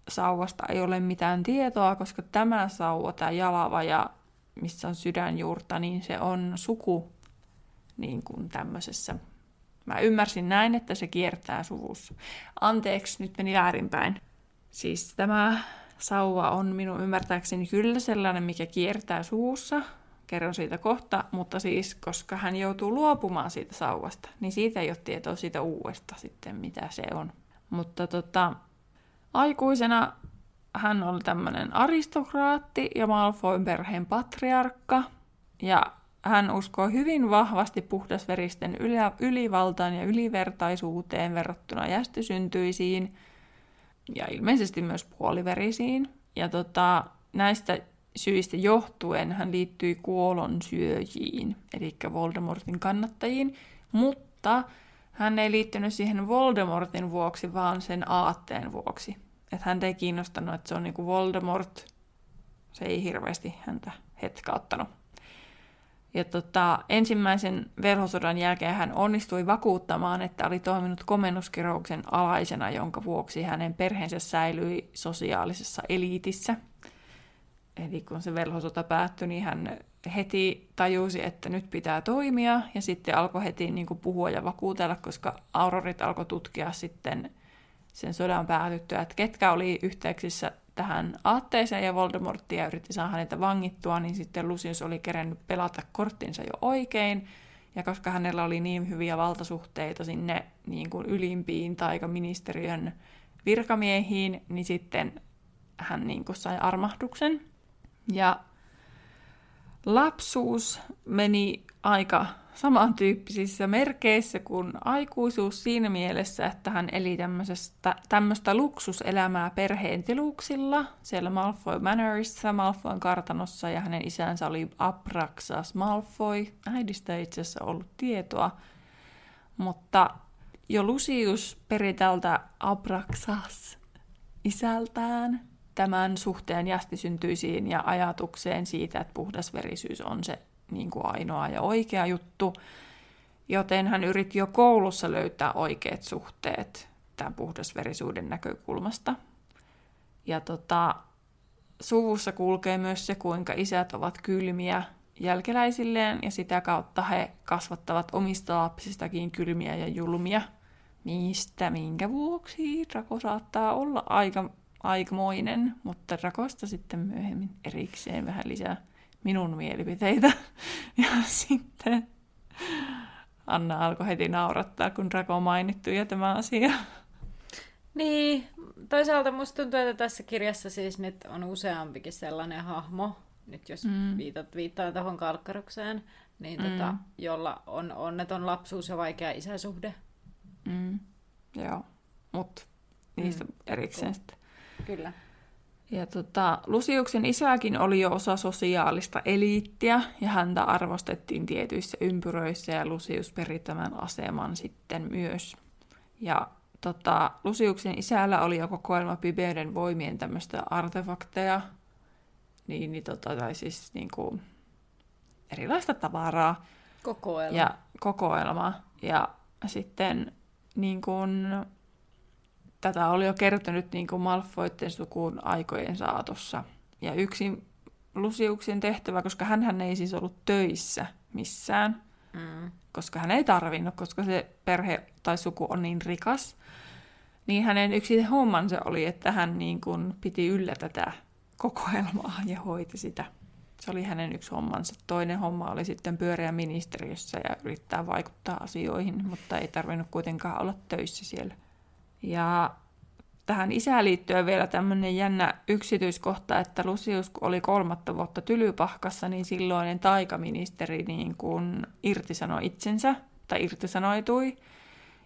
sauvasta ei ole mitään tietoa, koska tämä sauva, tämä jalava ja missä on sydänjuurta, niin se on suku niin kuin tämmöisessä. Mä ymmärsin näin, että se kiertää suvussa. Anteeksi, nyt meni väärinpäin. Siis tämä sauva on minun ymmärtääkseni kyllä sellainen, mikä kiertää suvussa. Kerron siitä kohta, mutta siis koska hän joutuu luopumaan siitä sauvasta, niin siitä ei ole tietoa siitä uudesta sitten, mitä se on. Mutta tota, aikuisena hän oli tämmöinen aristokraatti ja Malfoyn perheen patriarkka. Ja hän uskoo hyvin vahvasti puhdasveristen ylivaltaan ja ylivertaisuuteen verrattuna jästisyntyisiin ja ilmeisesti myös puoliverisiin. Ja tota, näistä syistä johtuen hän liittyi kuolon syöjiin, eli Voldemortin kannattajiin, mutta hän ei liittynyt siihen Voldemortin vuoksi, vaan sen aatteen vuoksi. Että hän ei kiinnostanut, että se on niinku Voldemort. Se ei hirveästi häntä hetkauttanut. Ja tota, ensimmäisen velhosodan jälkeen hän onnistui vakuuttamaan, että oli toiminut komennuskirouksen alaisena, jonka vuoksi hänen perheensä säilyi sosiaalisessa eliitissä. Eli kun se velhosota päättyi, niin hän heti tajusi, että nyt pitää toimia, ja sitten alkoi heti niin kuin puhua ja vakuutella, koska Aurorit alkoi tutkia sitten sen sodan päätyttyä, että ketkä oli yhteyksissä tähän aatteeseen ja Voldemorttia yritti saada häntä vangittua, niin sitten Lucius oli kerennyt pelata korttinsa jo oikein, ja koska hänellä oli niin hyviä valtasuhteita sinne niin kuin ylimpiin taikaministeriön virkamiehiin, niin sitten hän niin kuin sai armahduksen. Ja lapsuus meni aika samantyyppisissä merkeissä kuin aikuisuus siinä mielessä, että hän eli tämmöistä luksuselämää perheen tiluksilla siellä Malfoy Manorissa, Malfoyn kartanossa, ja hänen isänsä oli Abraxas Malfoy. Äidistä ei itse asiassa ollut tietoa, mutta jo Lucius peri tältä Abraxas isältään tämän suhteen jästisyntyisiin ja ajatukseen siitä, että puhdasverisyys on se niin kuin ainoa ja oikea juttu. Joten hän yritti jo koulussa löytää oikeat suhteet tämän puhdasverisuuden näkökulmasta. Ja tota, suvussa kulkee myös se, kuinka isät ovat kylmiä jälkeläisilleen ja sitä kautta he kasvattavat omista lapsistakin kylmiä ja julmia. Mistä, minkä vuoksi Rako saattaa olla aika, aikamoinen, mutta Rakosta sitten myöhemmin erikseen vähän lisää minun mielipiteitä. Ja sitten Anna alkoi heti naurattaa, kun Rako mainittu ja tämä asia. Niin, toisaalta musta tuntuu, että tässä kirjassa siis nyt on useampikin sellainen hahmo, nyt jos mm. viitat, viittaa tuohon kalkkarukseen, niin mm. tota, jolla on onneton lapsuus ja vaikea isäsuhde. Mm. Joo, mutta niistä mm. erikseen sitten. Kyllä. Ja tota, Lusiuksen isäkin oli jo osa sosiaalista eliittiä, ja häntä arvostettiin tietyissä ympyröissä, ja Lusius peri tämän aseman sitten myös. Ja tota, Lusiuksen isällä oli jo kokoelma pimeyden voimien tämmöistä artefakteja, niin, niin tota, tai siis niin kuin, erilaista tavaraa. Kokoelma. Ja kokoelma. Ja sitten niin kuin, tätä oli jo kertynyt niin kuin Malfoitten sukuun aikojen saatossa. Ja yksi Lusiuksen tehtävä, koska hän ei siis ollut töissä missään, mm. koska hän ei tarvinnut, koska se perhe tai suku on niin rikas, niin hänen yksi hommansa oli, että hän niin kuin piti yllä tätä kokoelmaa ja hoiti sitä. Se oli hänen yksi hommansa. Toinen homma oli sitten pyöreä ministeriössä ja yrittää vaikuttaa asioihin, mutta ei tarvinnut kuitenkaan olla töissä siellä. Ja tähän isään liittyen vielä tämmöinen jännä yksityiskohta, että Lucius kun oli kolmatta vuotta Tylypahkassa, niin silloinen taikaministeri niin kuin irtisanoi itsensä tai irtisanoitui.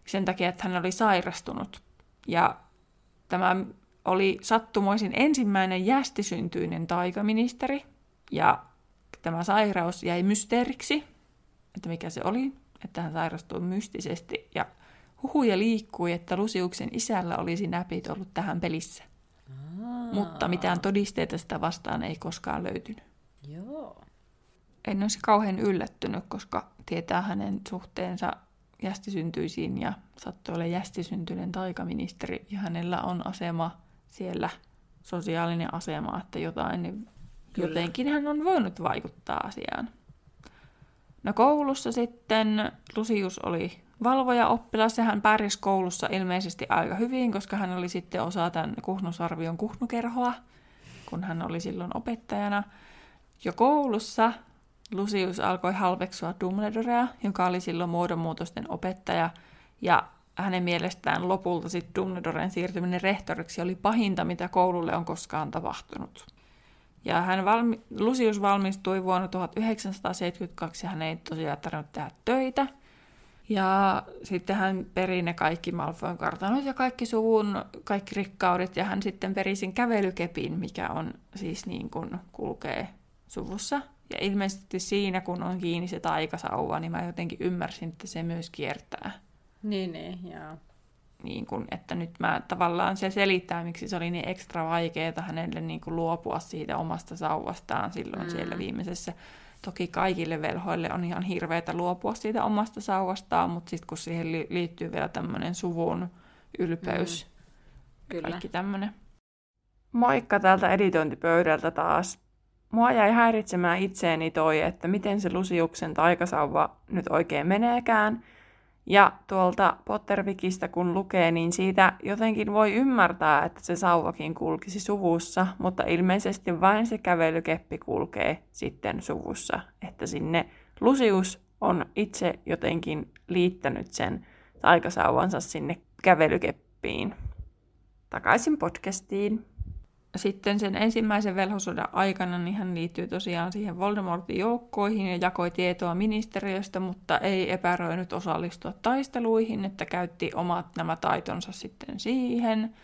Sen takia, että hän oli sairastunut. Ja tämä oli sattumoisin ensimmäinen jästisyntyinen taikaministeri, ja tämä sairaus jäi mysteeriksi, että mikä se oli, että hän sairastui mystisesti, ja Huhuja liikkui, että Lusiuksen isällä olisi näpit ollut tähän pelissä. Aa. Mutta mitään todisteita sitä vastaan ei koskaan löytynyt. Joo. En olisi kauhean yllättynyt, koska tietää hänen suhteensa jästisyntyisiin ja sattui olla jästisyntyinen taikaministeri ja hänellä on asema siellä, sosiaalinen asema, että jotain, niin jotenkin hän on voinut vaikuttaa asiaan. No koulussa sitten Lusius oli valvoja oppilas ja hän pärjäsi koulussa ilmeisesti aika hyvin, koska hän oli sitten osa tämän Kuhnusarvion kuhnukerhoa, kun hän oli silloin opettajana. Jo koulussa Lucius alkoi halveksua Dumbledorea, joka oli silloin muodonmuutosten opettaja, ja hänen mielestään lopulta sitten Dumbledoren siirtyminen rehtoriksi oli pahinta, mitä koululle on koskaan tapahtunut. Ja hän valmi- Lucius valmistui vuonna 1972 ja hän ei tosiaan tarvinnut tehdä töitä – ja sitten hän peri ne kaikki Malfoyn kartanot ja kaikki suvun, kaikki rikkaudet, ja hän sitten peri sen kävelykepin, mikä on siis niin kuin kulkee suvussa. Ja ilmeisesti siinä, kun on kiinni se taikasauva, niin mä jotenkin ymmärsin, että se myös kiertää. Niin, niin, joo. Niin kuin, että nyt mä tavallaan se selittää, miksi se oli niin ekstra vaikeaa hänelle niin kuin luopua siitä omasta sauvastaan silloin mm. siellä viimeisessä Toki kaikille velhoille on ihan hirveätä luopua siitä omasta sauvastaan, mutta sitten kun siihen liittyy vielä tämmöinen suvun ylpeys, mm. Kyllä. kaikki tämmöinen. Moikka täältä editointipöydältä taas. Mua jäi häiritsemään itseeni toi, että miten se Lusiuksen taikasauva nyt oikein meneekään – ja tuolta Pottervikistä kun lukee, niin siitä jotenkin voi ymmärtää, että se sauvakin kulkisi suvussa, mutta ilmeisesti vain se kävelykeppi kulkee sitten suvussa. Että sinne Lusius on itse jotenkin liittänyt sen taikasauvansa sinne kävelykeppiin. Takaisin podcastiin. Sitten sen ensimmäisen velhosodan aikana niin hän liittyy tosiaan siihen Voldemortin joukkoihin ja jakoi tietoa ministeriöstä, mutta ei epäröinyt osallistua taisteluihin, että käytti omat nämä taitonsa sitten siihen.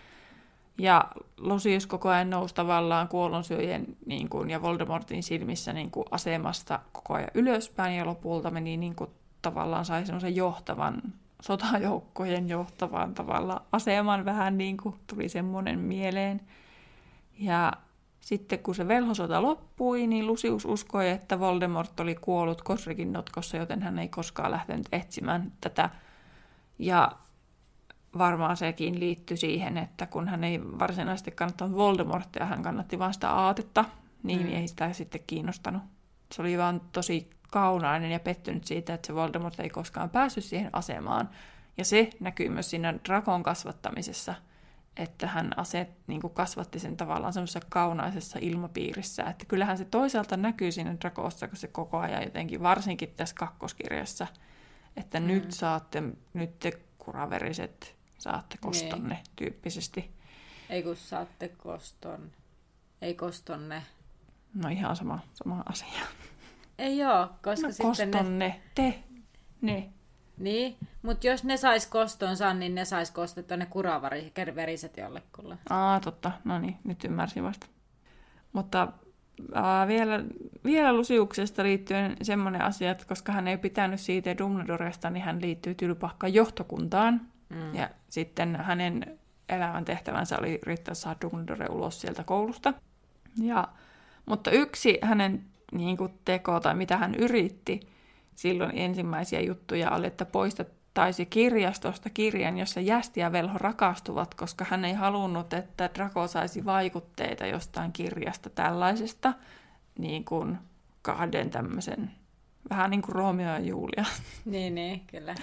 Ja Lucius koko ajan nousi tavallaan kuollonsyöjien niin kuin, ja Voldemortin silmissä niin kuin, asemasta koko ajan ylöspäin ja lopulta meni niin kuin, tavallaan sai semmoisen johtavan sotajoukkojen johtavan tavalla aseman vähän niin kuin tuli semmoinen mieleen. Ja sitten kun se velhosota loppui, niin Lucius uskoi, että Voldemort oli kuollut Kosrikin notkossa, joten hän ei koskaan lähtenyt etsimään tätä. Ja varmaan sekin liittyi siihen, että kun hän ei varsinaisesti kannattanut Voldemortia, hän kannatti vain sitä aatetta, niin mm. ei sitä sitten kiinnostanut. Se oli vaan tosi kaunainen ja pettynyt siitä, että se Voldemort ei koskaan päässyt siihen asemaan. Ja se näkyy myös siinä drakon kasvattamisessa, että hän aset, niin kuin kasvatti sen tavallaan semmoisessa kaunaisessa ilmapiirissä. Että kyllähän se toisaalta näkyy siinä drakossa, kun se koko ajan jotenkin, varsinkin tässä kakkoskirjassa, että mm. nyt saatte, nyt te kuraveriset saatte kostonne niin. tyyppisesti. Ei kun saatte koston. Ei kostonne. No ihan sama, sama asia. Ei joo, koska no, sitten kostonne, ne... te, ne. Niin, mutta jos ne sais kostonsa, niin ne sais kostettua ne kuraveriset jollekulle. Aa, totta. No niin, nyt ymmärsin vasta. Mutta ää, vielä, vielä Lusiuksesta liittyen semmoinen asia, että koska hän ei pitänyt siitä Dumbledoresta, niin hän liittyy Tylpahkan johtokuntaan. Mm. Ja sitten hänen elämän tehtävänsä oli yrittää saada Dumbledore ulos sieltä koulusta. Ja, mutta yksi hänen niin kuin teko tai mitä hän yritti silloin ensimmäisiä juttuja oli, että poistettaisi kirjastosta kirjan, jossa Jästi ja Velho rakastuvat, koska hän ei halunnut, että Draco saisi vaikutteita jostain kirjasta tällaisesta niin kuin kahden tämmöisen, vähän niin kuin Romeo ja Julia. Niin, niin, kyllä.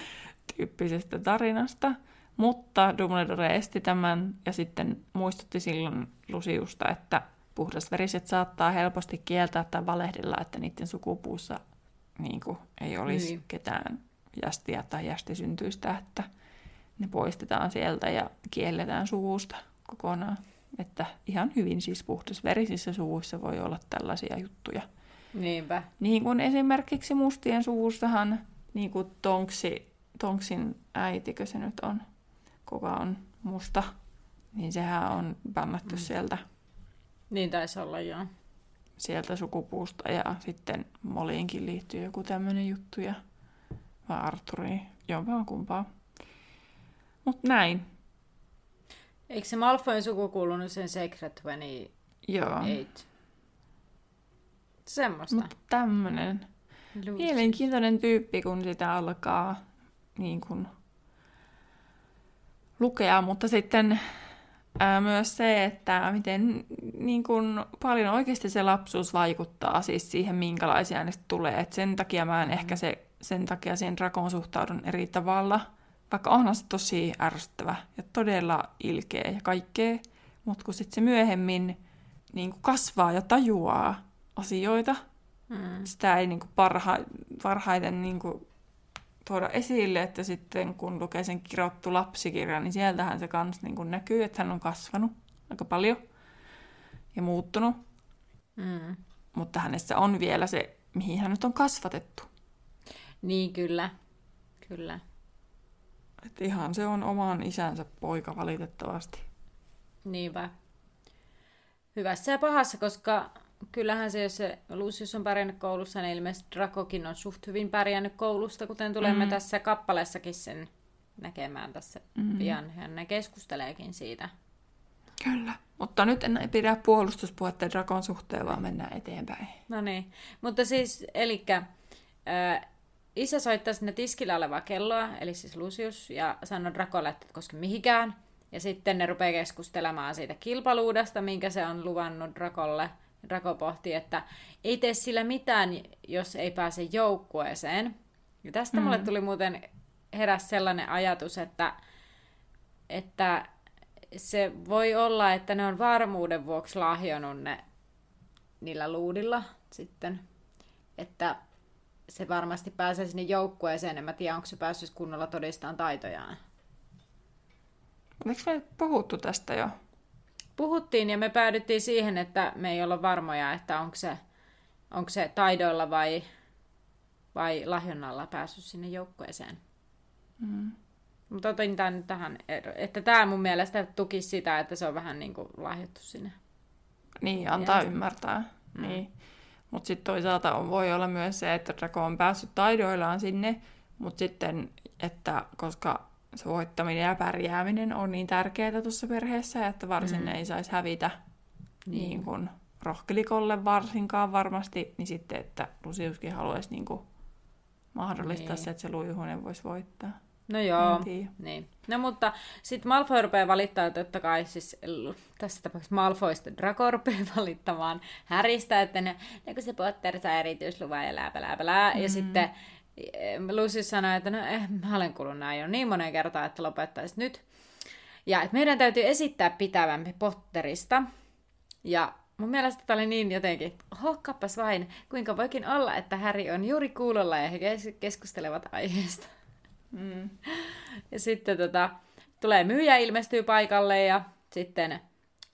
Tyyppisestä tarinasta. Mutta Dumbledore esti tämän ja sitten muistutti silloin Lusiusta, että puhdasveriset saattaa helposti kieltää tai valehdella, että niiden sukupuussa niin kuin, ei olisi niin. ketään jästiä tai jästisyntyistä, että ne poistetaan sieltä ja kielletään suvusta kokonaan. Että ihan hyvin siis puhdasverisissä suvuissa voi olla tällaisia juttuja. Niinpä. Niin kuin esimerkiksi mustien suvussahan, niin kuin Tonksi, Tonksin äitikö se nyt on, kuka on musta, niin sehän on bannattu mm. sieltä niin taisi olla, joo. Sieltä sukupuusta ja sitten Moliinkin liittyy joku tämmöinen juttu ja vai Arturiin, jompaa kumpaa. Mut näin. Eikö se Malfoyn suku kuulunut sen Secret 28? Joo. Semmoista. Mutta tämmönen mielenkiintoinen tyyppi, kun sitä alkaa niin kun, lukea, mutta sitten ää, myös se, että miten niin kun, paljon oikeasti se lapsuus vaikuttaa siis siihen, minkälaisia äänestä tulee. Et sen takia mä en mm. ehkä se, sen takia siihen drakoon suhtaudun eri tavalla. Vaikka onhan se tosi ärsyttävä ja todella ilkeä ja kaikkea. Mutta kun sitten se myöhemmin niin kasvaa ja tajuaa asioita, mm. sitä ei niin parha, parhaiten niin tuoda esille, että sitten kun lukee sen kirjoittu lapsikirjan, niin sieltähän se kans niin kuin näkyy, että hän on kasvanut aika paljon ja muuttunut. Mm. Mutta hänessä on vielä se, mihin hän nyt on kasvatettu. Niin, kyllä. Kyllä. Et ihan se on oman isänsä poika valitettavasti. Niinpä. Hyvässä ja pahassa, koska kyllähän se, jos se Lucius on pärjännyt koulussa, niin ilmeisesti Drakokin on suht hyvin pärjännyt koulusta, kuten tulemme mm. tässä kappaleessakin sen näkemään tässä mm. pian. Hän ne keskusteleekin siitä. Kyllä, mutta nyt en pidä puolustuspuhetta Drakon suhteen, vaan mennään eteenpäin. No niin, mutta siis, eli äh, isä soittaa sinne tiskillä olevaa kelloa, eli siis Lucius, ja sanoo Drakolle, että et koske mihinkään. Ja sitten ne rupeaa keskustelemaan siitä kilpaluudesta, minkä se on luvannut Drakolle – Rako pohti, että ei tee sillä mitään, jos ei pääse joukkueeseen. Ja tästä mm. mulle tuli muuten heräs sellainen ajatus, että, että se voi olla, että ne on varmuuden vuoksi lahjonut ne niillä luudilla sitten. Että se varmasti pääsee sinne joukkueeseen. En mä tiedä, onko se päässyt kunnolla todistamaan taitojaan. Oliko me puhuttu tästä jo? Puhuttiin ja me päädyttiin siihen, että me ei olla varmoja, että onko se, onko se taidoilla vai, vai lahjonnalla päässyt sinne joukkueeseen. Mm. Mutta otin tämän nyt tähän, että tämä mun mielestä tuki sitä, että se on vähän niin kuin lahjottu sinne. Niin, antaa mielestä. ymmärtää. Mm. Niin. Mutta sitten toisaalta on, voi olla myös se, että Draco on päässyt taidoillaan sinne, mutta sitten, että koska se voittaminen ja pärjääminen on niin tärkeää tuossa perheessä, että varsin mm. ei saisi hävitä niin. niin kuin rohkelikolle varsinkaan varmasti, niin sitten, että Lusiuskin haluaisi niin kuin mahdollistaa niin. se, että se luihunen voisi voittaa. No joo, niin. No mutta sitten Malfoy rupeaa valittaa, totta kai siis tässä tapauksessa Malfoista Draco rupeaa valittamaan Häristä, että ne, ne kun se Potter saa erityisluvan ja läpä, läpä, lää. Mm. Ja sitten Lucy sanoi, että no eh, mä olen kuullut näin jo niin monen kertaa, että lopettaisit nyt. Ja että meidän täytyy esittää pitävämpi Potterista. Ja mun mielestä tämä oli niin jotenkin, oho, kappas vain, kuinka voikin olla, että Harry on juuri kuulolla ja he keskustelevat aiheesta. Mm. Ja sitten tota, tulee myyjä ilmestyy paikalle ja sitten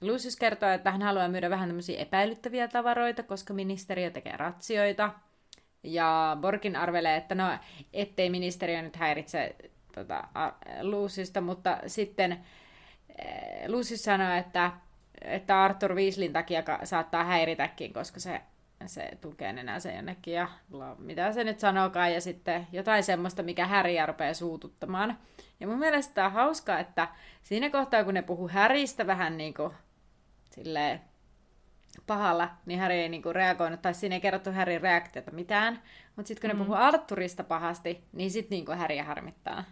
Lucius kertoo, että hän haluaa myydä vähän tämmöisiä epäilyttäviä tavaroita, koska ministeriö tekee ratsioita. Ja Borkin arvelee, että no, ettei ministeriö nyt häiritse tota, Luciusta, mutta sitten äh, Lucius sanoo, että, että Arthur Weasleyn takia saattaa häiritäkin, koska se se tukee enää se jonnekin ja mitä se nyt sanokaan ja sitten jotain semmoista, mikä Häriä rupeaa suututtamaan. Ja mun mielestä on hauskaa, että siinä kohtaa kun ne puhuu Häristä vähän niin kuin silleen pahalla, niin Häri ei niinku reagoinut, tai siinä ei kerrottu Härin reaktiota mitään. Mutta sitten kun mm. ne puhuu Arturista pahasti, niin sitten niinku Häriä harmittaa.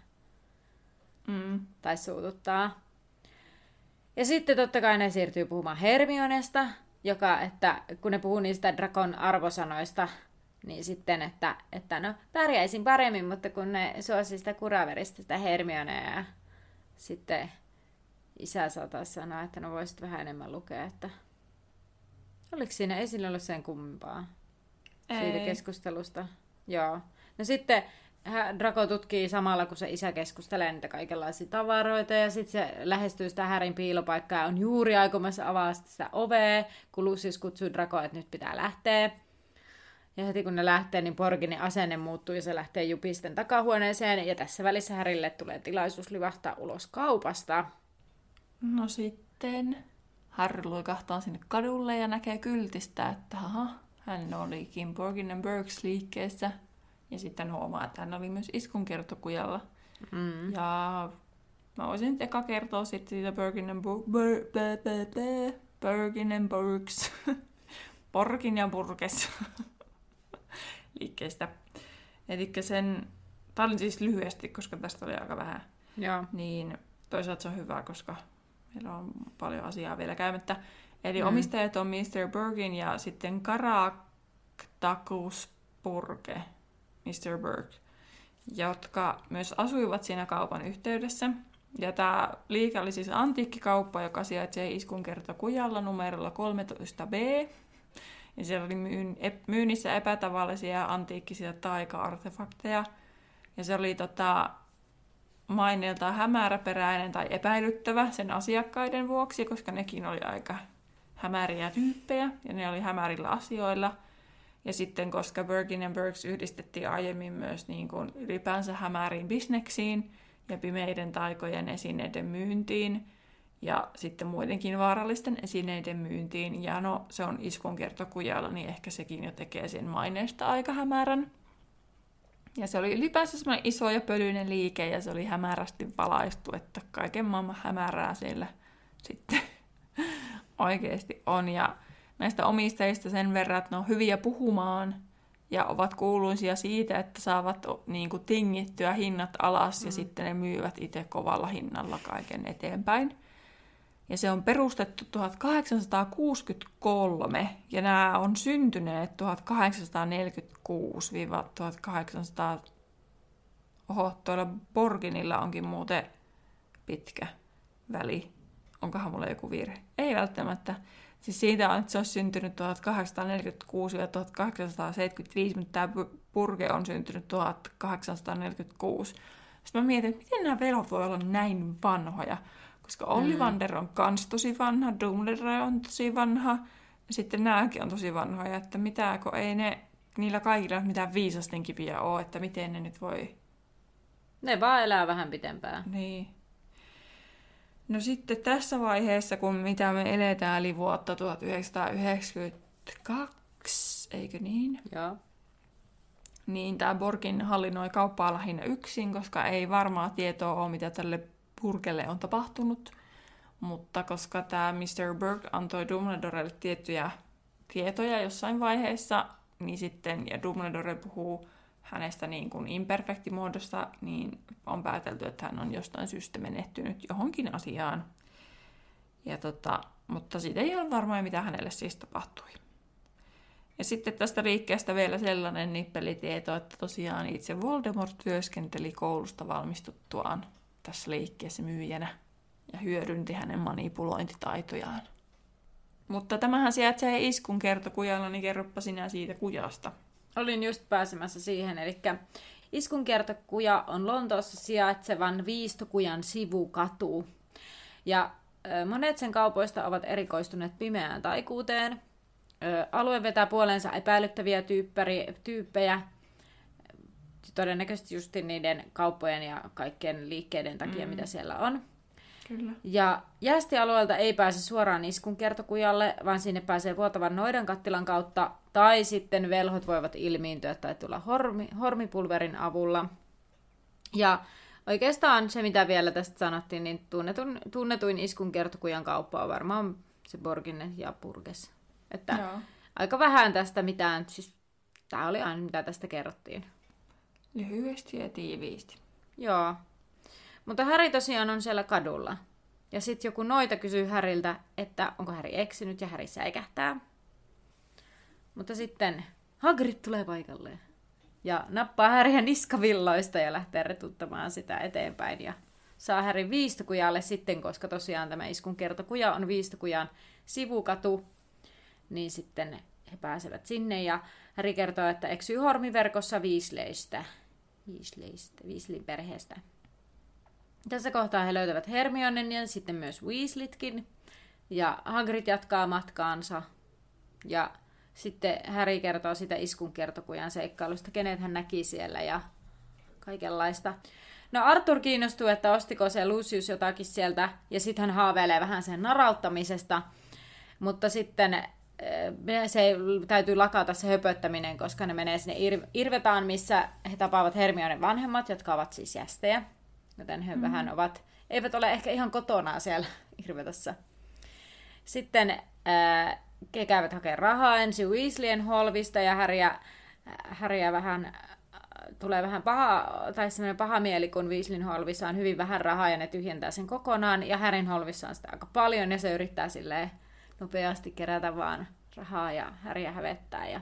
Mm. Tai suututtaa. Ja sitten totta kai ne siirtyy puhumaan Hermionesta, joka, että kun ne puhuu niistä Drakon arvosanoista, niin sitten, että, että no pärjäisin paremmin, mutta kun ne suosi sitä kuraverista, sitä Hermionea ja sitten isä saattaa sanoa, että no voisit vähän enemmän lukea, että oliko siinä, ei siinä ollut sen kummempaa ei. siitä keskustelusta. Joo. No sitten Draco tutkii samalla, kun se isä keskustelee niitä kaikenlaisia tavaroita, ja sitten se lähestyy sitä Härin piilopaikkaa ja on juuri aikomassa avaa sitä ovea, kun Lucius kutsuu Draco, että nyt pitää lähteä. Ja heti kun ne lähtee, niin Porginin asenne muuttuu ja se lähtee jupisten takahuoneeseen, ja tässä välissä Härille tulee tilaisuus livahtaa ulos kaupasta. No sitten Harry luikahtaa sinne kadulle ja näkee kyltistä, että haha, hän olikin Borgin Burks liikkeessä – ja sitten huomaa, että hän oli myös iskunkertokujalla. Mm. Ja mä voisin nyt eka kertoa sitten siitä Bergin and, Bur- Bur- Bur- Bergin and Burks. Porkin ja Burkes liikkeestä. Eli sen, tää oli siis lyhyesti, koska tästä oli aika vähän. Joo. Niin toisaalta se on hyvä, koska meillä on paljon asiaa vielä käymättä. Eli mm. omistajat on Mr. Bergin ja sitten Karaktakus Purke. Mr. Burke, jotka myös asuivat siinä kaupan yhteydessä. Ja tämä liike oli siis antiikkikauppa, joka sijaitsee Iskunkertokujalla numerolla 13b. Ja siellä oli myyn, myynnissä epätavallisia antiikkisia taika-artefakteja. Ja se oli tota, maineeltaan hämäräperäinen tai epäilyttävä sen asiakkaiden vuoksi, koska nekin oli aika hämäriä tyyppejä ja ne oli hämärillä asioilla – ja sitten koska Birkin ja Burks yhdistettiin aiemmin myös niin kuin ylipäänsä hämäriin bisneksiin ja pimeiden taikojen esineiden myyntiin ja sitten muidenkin vaarallisten esineiden myyntiin. Ja no, se on iskun kertokujalla, niin ehkä sekin jo tekee sen maineesta aika hämärän. Ja se oli ylipäänsä semmoinen iso ja pölyinen liike ja se oli hämärästi valaistu, että kaiken maailman hämärää siellä sitten oikeasti on. Ja näistä omistajista sen verran, että ne on hyviä puhumaan ja ovat kuuluisia siitä, että saavat niin kuin, tingittyä hinnat alas mm. ja sitten ne myyvät itse kovalla hinnalla kaiken eteenpäin. Ja se on perustettu 1863 ja nämä on syntyneet 1846-1800. Oho, tuolla Borginilla onkin muuten pitkä väli. Onkohan mulla joku virhe? Ei välttämättä. Siis siitä on, että se olisi syntynyt 1846 ja 1875, mutta tämä purge on syntynyt 1846. Sitten mä mietin, että miten nämä velot voi olla näin vanhoja, Koska Ollivander on kans tosi vanha, Dumbledore on tosi vanha, ja sitten nämäkin on tosi vanhoja, että mitä, kun ei ne, niillä kaikilla mitään viisasten kipiä ole, että miten ne nyt voi... Ne vaan elää vähän pitempään. Niin. No sitten tässä vaiheessa, kun mitä me eletään, eli vuotta 1992, eikö niin? Joo. Niin tämä Borgin hallinnoi kauppaa lähinnä yksin, koska ei varmaa tietoa ole, mitä tälle purkelle on tapahtunut. Mutta koska tämä Mr. Burke antoi Dumbledorelle tiettyjä tietoja jossain vaiheessa, niin sitten, ja Dumbledore puhuu hänestä niin kuin imperfektimuodosta, niin on päätelty, että hän on jostain syystä menehtynyt johonkin asiaan. Ja tota, mutta siitä ei ole varmaa, mitä hänelle siis tapahtui. Ja sitten tästä liikkeestä vielä sellainen nippelitieto, että tosiaan itse Voldemort työskenteli koulusta valmistuttuaan tässä liikkeessä myyjänä ja hyödynti hänen manipulointitaitojaan. Mutta tämähän sijaitsee iskun kertokujalla, niin kerropa sinä siitä kujasta. Olin just pääsemässä siihen, eli iskun kertokuja on Lontoossa sijaitsevan Viistokujan sivukatu. Ja monet sen kaupoista ovat erikoistuneet pimeään taikuuteen. Alue vetää puoleensa epäilyttäviä tyyppäri, tyyppejä, todennäköisesti just niiden kauppojen ja kaikkien liikkeiden takia, mm. mitä siellä on. Kyllä. Ja jäästialueelta ei pääse suoraan iskun kertokujalle, vaan sinne pääsee vuotavan noidan kattilan kautta, tai sitten velhot voivat ilmiintyä tai tulla hormi, hormipulverin avulla. Ja oikeastaan se, mitä vielä tästä sanottiin, niin tunnetun, tunnetuin iskun kertokujan kauppa on varmaan se Borginne ja Purges. Että Joo. aika vähän tästä mitään, siis tämä oli aina mitä tästä kerrottiin. Lyhyesti ja tiiviisti. Joo. Mutta Häri tosiaan on siellä kadulla. Ja sitten joku noita kysyy Häriltä, että onko Häri eksynyt ja Häri säikähtää. Mutta sitten Hagrid tulee paikalle ja nappaa Häriä niskavilloista ja lähtee retuttamaan sitä eteenpäin. Ja saa Härin viistokujalle sitten, koska tosiaan tämä iskun kertokuja on viistokujan sivukatu, niin sitten he pääsevät sinne ja Häri kertoo, että eksyy hormiverkossa viisleistä. Viislin perheestä. Tässä kohtaa he löytävät Hermionen ja sitten myös Weasleytkin. Ja Hagrid jatkaa matkaansa. Ja sitten Harry kertoo sitä iskun kertokujan seikkailusta, kenet hän näki siellä ja kaikenlaista. No Arthur kiinnostuu, että ostiko se Lucius jotakin sieltä, ja sitten hän haaveilee vähän sen narauttamisesta, mutta sitten se täytyy lakata se höpöttäminen, koska ne menee sinne Irvetaan, missä he tapaavat Hermionen vanhemmat, jotka ovat siis jästejä. Joten he mm-hmm. vähän ovat, eivät ole ehkä ihan kotona siellä Irvetassa. Sitten ää, he käyvät hakemaan rahaa ensin Weasleyen holvista ja Häriä, Häriä vähän tulee vähän paha, tai semmoinen paha mieli, kun Weasleyn holvissa on hyvin vähän rahaa ja ne tyhjentää sen kokonaan, ja Härin holvissa on sitä aika paljon, ja se yrittää silleen nopeasti kerätä vaan rahaa ja Häriä hävettää. Ja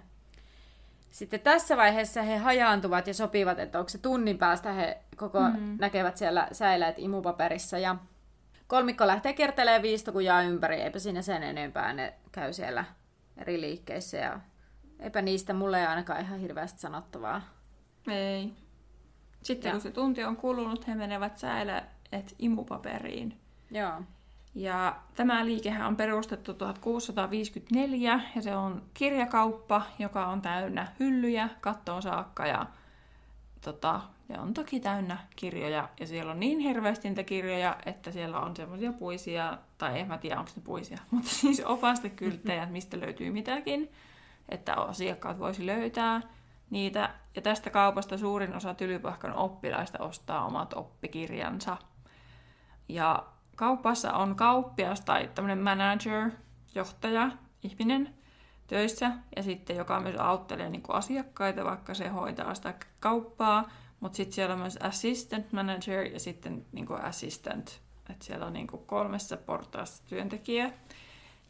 sitten tässä vaiheessa he hajaantuvat ja sopivat, että onko se tunnin päästä he koko mm-hmm. näkevät siellä säileet imupaperissa. Ja kolmikko lähtee kertelemään viistokujaa ympäri, eipä siinä sen enempää. Ne käy siellä eri liikkeissä ja eipä niistä mulle ei ainakaan ihan hirveästi sanottavaa. Ei. Sitten ja. kun se tunti on kulunut, he menevät säileet imupaperiin. Joo. Ja tämä liikehän on perustettu 1654 ja se on kirjakauppa, joka on täynnä hyllyjä kattoon saakka ja tota, ja on toki täynnä kirjoja ja siellä on niin hirveästi niitä kirjoja, että siellä on semmoisia puisia, tai en mä tiedä onko ne puisia, mutta siis opastekylttejä, mistä löytyy mitäkin, että asiakkaat voisi löytää niitä. Ja tästä kaupasta suurin osa Tylypahkan oppilaista ostaa omat oppikirjansa. Ja kaupassa on kauppias tai tämmöinen manager, johtaja, ihminen töissä, ja sitten joka myös auttelee niin kuin asiakkaita, vaikka se hoitaa sitä kauppaa, mutta sitten siellä on myös assistant manager ja sitten niin kuin assistant, että siellä on niin kuin kolmessa portaassa työntekijä.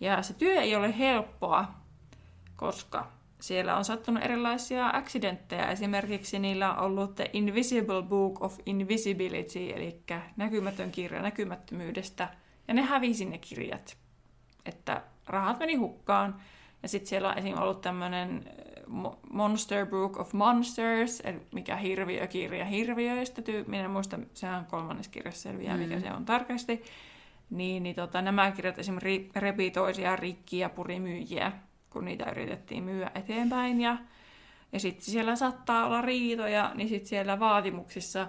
Ja se työ ei ole helppoa, koska siellä on sattunut erilaisia accidentteja. Esimerkiksi niillä on ollut The Invisible Book of Invisibility, eli näkymätön kirja näkymättömyydestä. Ja ne hävisi ne kirjat. Että rahat meni hukkaan. Ja sitten siellä on esimerkiksi ollut tämmöinen eh, Monster Book of Monsters, eli mikä hirviökirja hirviöistä. Minä en muista, sehän kolmannes kirjassa selviää, mm. mikä se on tarkasti. niin, niin tota, nämä kirjat esimerkiksi repi toisiaan rikki ja puri myyjiä, kun niitä yritettiin myyä eteenpäin. Ja, ja sitten siellä saattaa olla riitoja, niin sitten siellä vaatimuksissa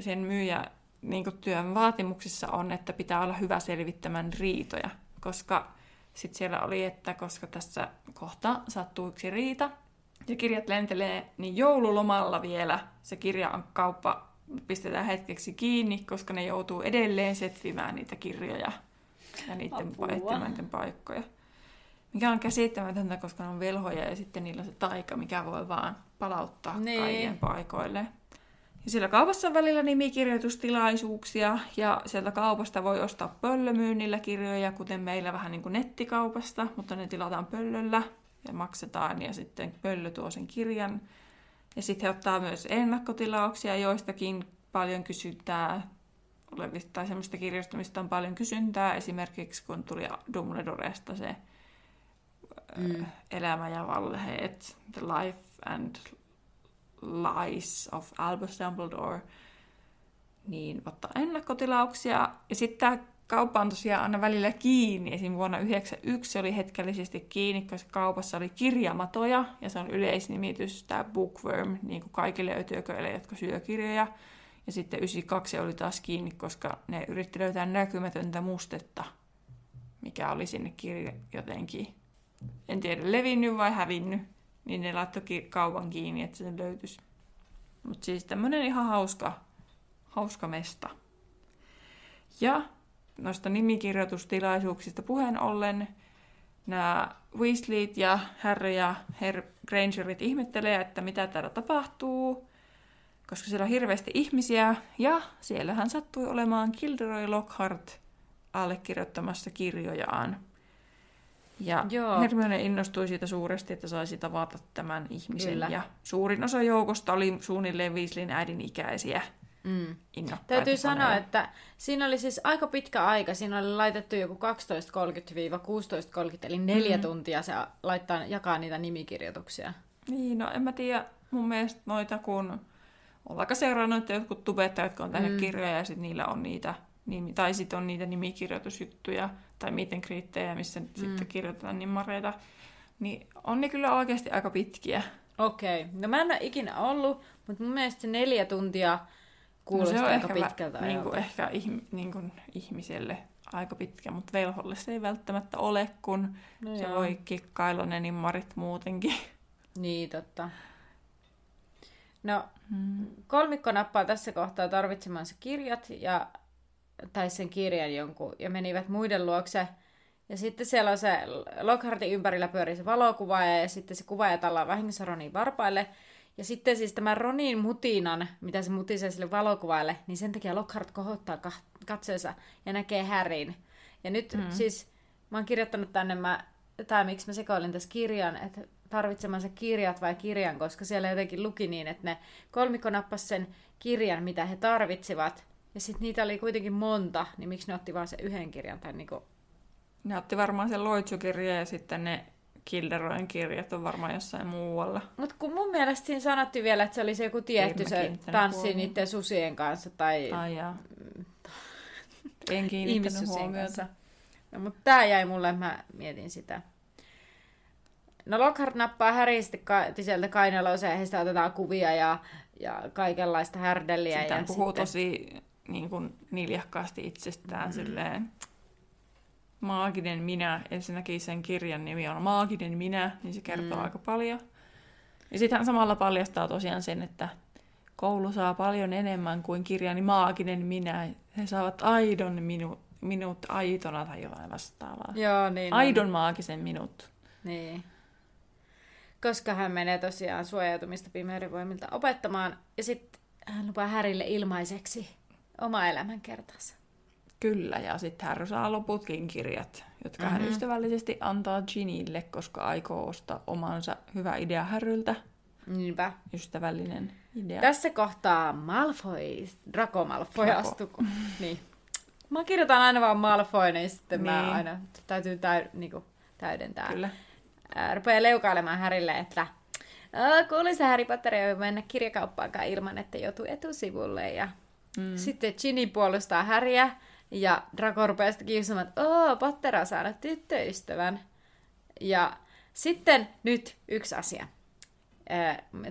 sen myyjä niin työn vaatimuksissa on, että pitää olla hyvä selvittämään riitoja, koska sitten siellä oli, että koska tässä kohta sattuu yksi riita ja kirjat lentelee, niin joululomalla vielä se kirja kauppa pistetään hetkeksi kiinni, koska ne joutuu edelleen setvimään niitä kirjoja ja niiden paikkoja. Mikä on käsittämätöntä, koska ne on velhoja ja sitten niillä on se taika, mikä voi vaan palauttaa niin. kaiken paikoille. Ja siellä kaupassa on välillä nimikirjoitustilaisuuksia ja sieltä kaupasta voi ostaa pöllömyynnillä kirjoja, kuten meillä vähän niin kuin nettikaupasta, mutta ne tilataan pöllöllä ja maksetaan ja sitten pöllö tuo sen kirjan. Ja sitten he ottaa myös ennakkotilauksia, joistakin paljon kysyntää olevista tai semmoista kirjoista, mistä on paljon kysyntää. Esimerkiksi kun tuli Dumbledoresta se mm. elämä ja valheet, The Life and Lies of Albus Dumbledore, niin ottaa ennakkotilauksia. Ja sitten tämä kauppa on tosiaan aina välillä kiinni. Esim. vuonna 1991 se oli hetkellisesti kiinni, koska kaupassa oli kirjamatoja, ja se on yleisnimitys, tämä bookworm, niin kuin kaikille ötyököille, jotka syö kirjoja. Ja sitten 92 oli taas kiinni, koska ne yritti löytää näkymätöntä mustetta, mikä oli sinne kirja jotenkin, en tiedä, levinnyt vai hävinnyt niin ne laittoi kaupan kiinni, että se löytyisi. Mutta siis tämmönen ihan hauska, hauska mesta. Ja noista nimikirjoitustilaisuuksista puheen ollen, nämä Weasleyt ja Harry ja Herr Grangerit ihmettelee, että mitä täällä tapahtuu, koska siellä on hirveästi ihmisiä, ja siellähän sattui olemaan Kilderoy Lockhart allekirjoittamassa kirjojaan. Ja Joo. Hermione innostui siitä suuresti, että saisi tavata tämän ihmisen. Kyllä. Ja suurin osa joukosta oli suunnilleen Weasleyn äidin ikäisiä. Mm. Täytyy sanoa, että siinä oli siis aika pitkä aika. Siinä oli laitettu joku 12.30-16.30, eli neljä mm. tuntia se laittaa, jakaa niitä nimikirjoituksia. Niin, no en mä tiedä. Mun mielestä noita, kun on vaikka seurannut, että jotkut tubettajat, jotka on tehnyt mm. kirjoja ja sitten niillä on niitä nimi, tai sitten on niitä nimikirjoitusjuttuja tai miten kriittejä, missä mm. sitten kirjoitetaan nimmareita, niin on ne kyllä oikeasti aika pitkiä. Okei. Okay. No mä en ole ikinä ollut, mutta mun mielestä se neljä tuntia kuulostaa no se on aika ehkä pitkältä niin kuin ehkä ihm, niin kuin ihmiselle aika pitkä, mutta velholle se ei välttämättä ole, kun no se joo. voi kikkailla ne nimmarit muutenkin. Niin, totta. No, hmm. kolmikko nappaa tässä kohtaa tarvitsemansa kirjat ja tai sen kirjan jonkun, ja menivät muiden luokse. Ja sitten siellä on se Lockhartin ympärillä pyörii se valokuva ja sitten se kuva tallaa vahingossa Ronin varpaille. Ja sitten siis tämän Ronin mutinan, mitä se mutisee sille valokuvaille, niin sen takia Lockhart kohottaa katseensa ja näkee Härin. Ja nyt mm. siis mä oon kirjoittanut tänne, mä, tai miksi mä sekoilin tässä kirjan, että tarvitsemansa kirjat vai kirjan, koska siellä jotenkin luki niin, että ne kolmikko nappasi sen kirjan, mitä he tarvitsivat, ja sitten niitä oli kuitenkin monta, niin miksi ne otti vaan sen yhden kirjan? Tai niinku... Ne otti varmaan sen loitsukirjan ja sitten ne Kilderojen kirjat on varmaan jossain muualla. Mutta kun mun mielestä siinä sanottiin vielä, että se oli se joku tietty se tanssi niiden susien kanssa tai... Ai jaa. En kiinnittänyt huomiota. No, mutta tää jäi mulle, mä mietin sitä. No Lockhart nappaa ka- sieltä kainalossa ja heistä otetaan kuvia ja, ja kaikenlaista härdelliä. Sitten ja puhuu sitten... tosi niin kuin niljakkaasti itsestään mm. silleen maaginen minä. Ensinnäkin sen kirjan nimi on Maaginen minä, niin se kertoo mm. aika paljon. Ja sitten hän samalla paljastaa tosiaan sen, että koulu saa paljon enemmän kuin kirjani Maaginen minä. He saavat aidon minu, minut aitona tai jotain vastaavaa. Joo, niin. Aidon on. maagisen minut. Niin. Koska hän menee tosiaan suojautumista pimeyden voimilta opettamaan. Ja sitten hän lupaa Härille ilmaiseksi oma elämänkertansa. Kyllä, ja sitten Harry saa loputkin kirjat, jotka mm-hmm. hän mhm. ystävällisesti antaa Ginille, koska aikoo ostaa omansa hyvä idea Harryltä. Niinpä. Ystävällinen idea. Tässä kohtaa Malfoy, Draco Malfoy Draco. niin. Mä kirjoitan aina vaan Malfoy, niin sitten niin. mä aina täytyy täy, niinku, täydentää. Kyllä. Ää, rupeaa leukailemaan Härille, että kuulisi Harry Potter ei mennä kirjakauppaankaan ilman, että joutuu etusivulle. Ja Mm. Sitten Ginny puolustaa Häriä Ja Draco rupeaa sitten kiusaamaan, että Oo, Potter on saanut tyttöystävän. Ja sitten nyt yksi asia.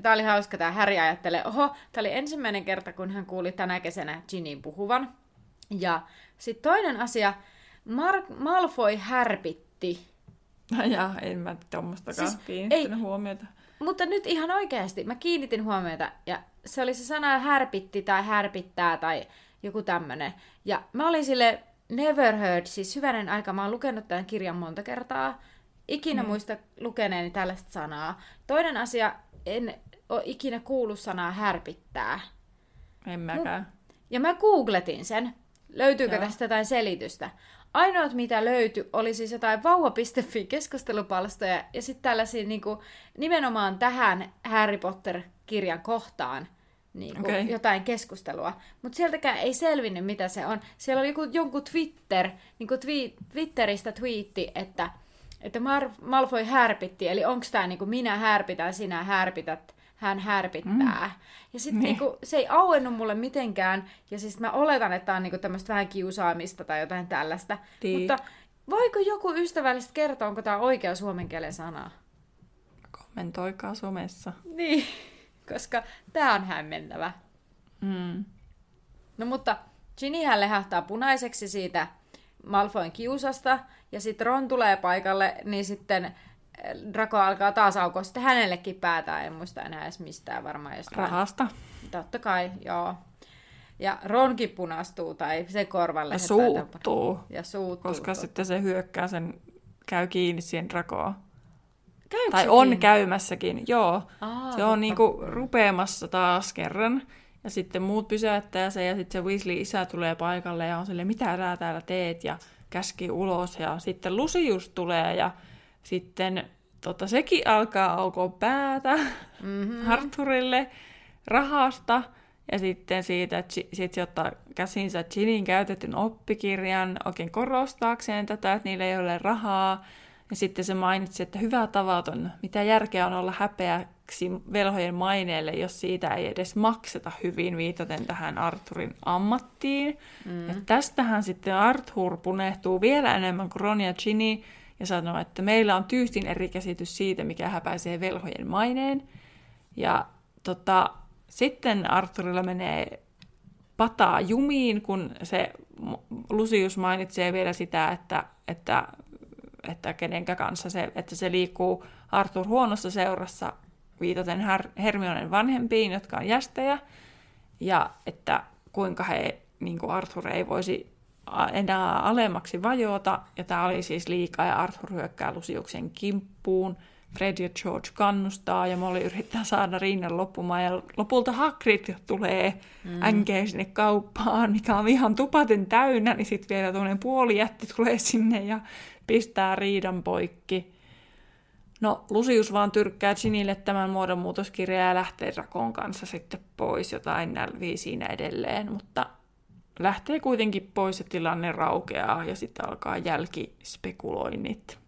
Tämä oli hauska, tämä Harry ajattelee, oho, tämä oli ensimmäinen kerta, kun hän kuuli tänä kesänä Ginin puhuvan. Ja sitten toinen asia, Mark Malfoy härpitti. Ja en mä tuommoistakaan siis, kiinnittänyt ei, huomiota. Mutta nyt ihan oikeasti, mä kiinnitin huomiota, ja se oli se sana härpitti tai härpittää tai joku tämmönen. Ja mä olin sille never heard, siis hyvänen aika, mä oon lukenut tämän kirjan monta kertaa, ikinä mm. muista lukeneeni tällaista sanaa. Toinen asia, en ole ikinä kuullut sanaa härpittää. En mäkään. Ja mä googletin sen. Löytyykö Joo. tästä jotain selitystä? Ainoat, mitä löytyi, oli siis jotain vauva.fi keskustelupalstoja ja sitten tällaisia niin kuin, nimenomaan tähän Harry Potter-kirjan kohtaan niin kuin, okay. jotain keskustelua. Mutta sieltäkään ei selvinnyt, mitä se on. Siellä oli joku, jonkun Twitter, niin kuin twi- Twitteristä twiitti, että, että Mar- Malfoy härpitti, eli onko tämä niin minä härpitän, sinä härpität, hän härpittää. Mm. Ja sitten niin. niinku, se ei auennut mulle mitenkään, ja siis mä oletan, että tämä on niinku tämmöistä vähän kiusaamista tai jotain tällaista. Tii. Mutta voiko joku ystävällisesti kertoa, onko tämä oikea suomen kielen sana? Kommentoikaa somessa. Niin, koska tämä on hämmentävä. Mm. No mutta Ginnyhän lehahtaa punaiseksi siitä Malfoin kiusasta, ja sitten Ron tulee paikalle, niin sitten Draco alkaa taas aukoa sitten hänellekin päätä, en muista enää edes mistään varmaan jostain. Rahasta. Totta kai, joo. Ja Ronkin punastuu tai se korvalle. Ja suuttuu. Ja suuttuu. Koska totta. sitten se hyökkää sen, käy kiinni siihen Dracoon. Käykö tai on kiinni? käymässäkin, joo. Aa, se on niinku rupeamassa taas kerran. Ja sitten muut pysäyttää sen ja sitten se Weasley-isä tulee paikalle ja on sille mitä sä täällä teet ja käski ulos. Ja sitten Lucius tulee ja sitten tota, sekin alkaa aukoa päätä mm-hmm. Arthurille rahasta. Ja sitten siitä, että sit se ottaa käsinsä Ginin käytetyn oppikirjan oikein korostaakseen tätä, että niillä ei ole rahaa. Ja sitten se mainitsi, että hyvä tavaton, mitä järkeä on olla häpeäksi velhojen maineelle, jos siitä ei edes makseta hyvin, viitaten tähän Arthurin ammattiin. Mm. Ja tästähän sitten Arthur punehtuu vielä enemmän kuin Ron ja Ginny, ja sanoo, että meillä on tyystin eri käsitys siitä, mikä häpäisee velhojen maineen. Ja tota, sitten Arthurilla menee pataa jumiin, kun se Lucius mainitsee vielä sitä, että, että, että kenenkä kanssa se, että se liikkuu Arthur huonossa seurassa viitaten Her- Hermionen vanhempiin, jotka on jästejä, ja että kuinka he, niin kuin Arthur ei voisi enää alemmaksi vajota, ja tämä oli siis liikaa, ja Arthur hyökkää Lusiuksen kimppuun. Fred ja George kannustaa, ja Molly yrittää saada rinnan loppumaan, ja lopulta Hagrid tulee mm. änkeen sinne kauppaan, mikä on ihan tupaten täynnä, niin sitten vielä tuollainen puolijätti tulee sinne ja pistää riidan poikki. No, Lusius vaan tyrkkää Ginille tämän muodonmuutoskirjaa ja lähtee Rakon kanssa sitten pois, jotain nälvii siinä edelleen, mutta lähtee kuitenkin pois ja tilanne raukeaa ja sitten alkaa jälkispekuloinnit.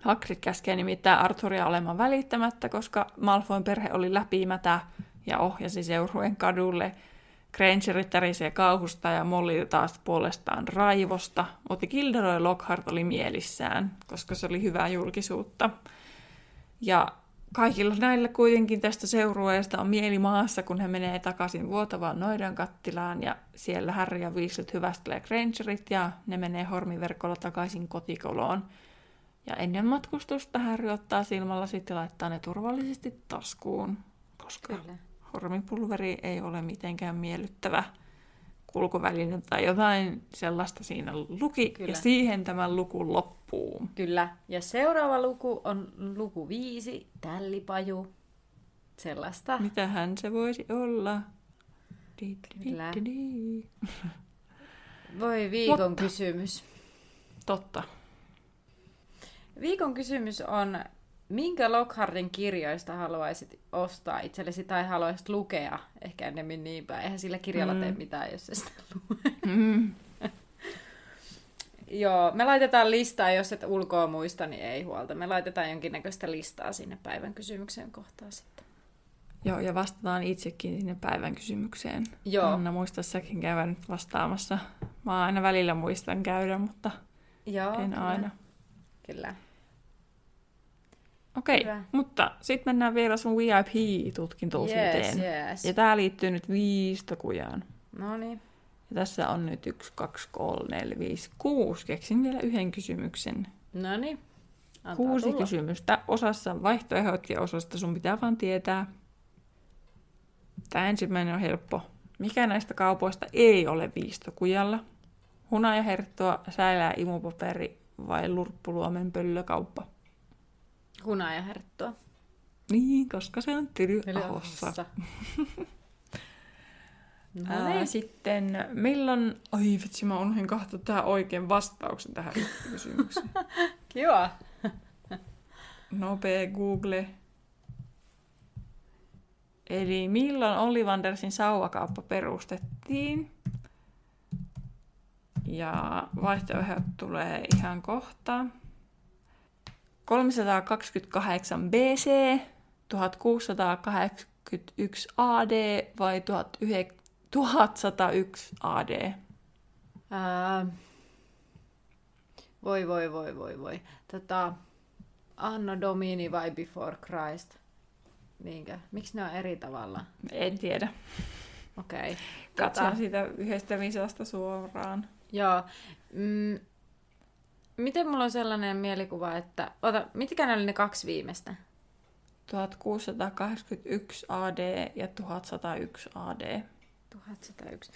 Hagrid käskee nimittäin Arthuria olemaan välittämättä, koska Malfoyn perhe oli läpimätä ja ohjasi seurueen kadulle. Grangerit tärisee kauhusta ja Molly taas puolestaan raivosta, mutta Gilderoy Lockhart oli mielissään, koska se oli hyvää julkisuutta. Ja kaikilla näillä kuitenkin tästä seurueesta on mieli maassa, kun he menee takaisin vuotavaan noidan kattilaan ja siellä Harry ja Weasley hyvästelee Grangerit ja ne menee hormiverkolla takaisin kotikoloon. Ja ennen matkustusta Harry ottaa silmällä sitten laittaa ne turvallisesti taskuun, koska Kyllä. hormipulveri ei ole mitenkään miellyttävä kulkuväline tai jotain sellaista siinä luki, Kyllä. ja siihen tämä luku loppuu. Kyllä, ja seuraava luku on luku viisi, tällipaju, sellaista. Mitähän se voisi olla? Kyllä. Voi viikon Mutta, kysymys. Totta. Viikon kysymys on, minkä Lockhartin kirjoista haluaisit ostaa itsellesi tai haluaisit lukea? Ehkä ennemmin niin päin. Eihän sillä kirjalla mm. tee mitään, jos se sitä lue. Mm. Joo, me laitetaan listaa, jos et ulkoa muista, niin ei huolta. Me laitetaan jonkinnäköistä listaa sinne päivän kysymyksen kohtaan sitten. Joo, ja vastataan itsekin sinne päivän kysymykseen. Joo. Anna, muista säkin käydä nyt vastaamassa. Mä aina välillä muistan käydä, mutta Joo, en kyllä. aina. Kyllä. Okei, Hyvä. mutta sitten mennään vielä sun VIP-tutkintoosuuteen. Yes, yes. Ja tää liittyy nyt viistokujaan. No niin. Ja tässä on nyt 1, 2, 3, 4, 5, 6. Keksin vielä yhden kysymyksen. No niin. Kuusi tulla. kysymystä. Osassa vaihtoehdot ja osasta sun pitää vaan tietää. Tämä ensimmäinen on helppo. Mikä näistä kaupoista ei ole viistokujalla? Hunajaherttoa, säilää imupaperi vai lurppuluomen pöllökauppa? Hunajaherttua. Niin, koska se on Tyryahossa. Ahossa. No Ää, niin. sitten milloin... Oi vitsi, mä unohdin kahta tähän oikein vastauksen tähän kysymykseen. Kiva. Nopea Google. Eli milloin Ollivandersin sauvakauppa perustettiin? Ja vaihtoehdot tulee ihan kohta. 328 BC, 1681 AD vai 1900 1101 AD? Ää, voi, voi, voi, voi, voi. Tota, Anno Domini vai Before Christ? Niinkö? Miksi ne on eri tavalla? En tiedä. Okei. Okay. Katson sitä yhdestä visasta suoraan. Joo. Mm, miten mulla on sellainen mielikuva, että... Ota, mitkä ne oli ne kaksi viimeistä? 1681 AD ja 1101 AD. 1101.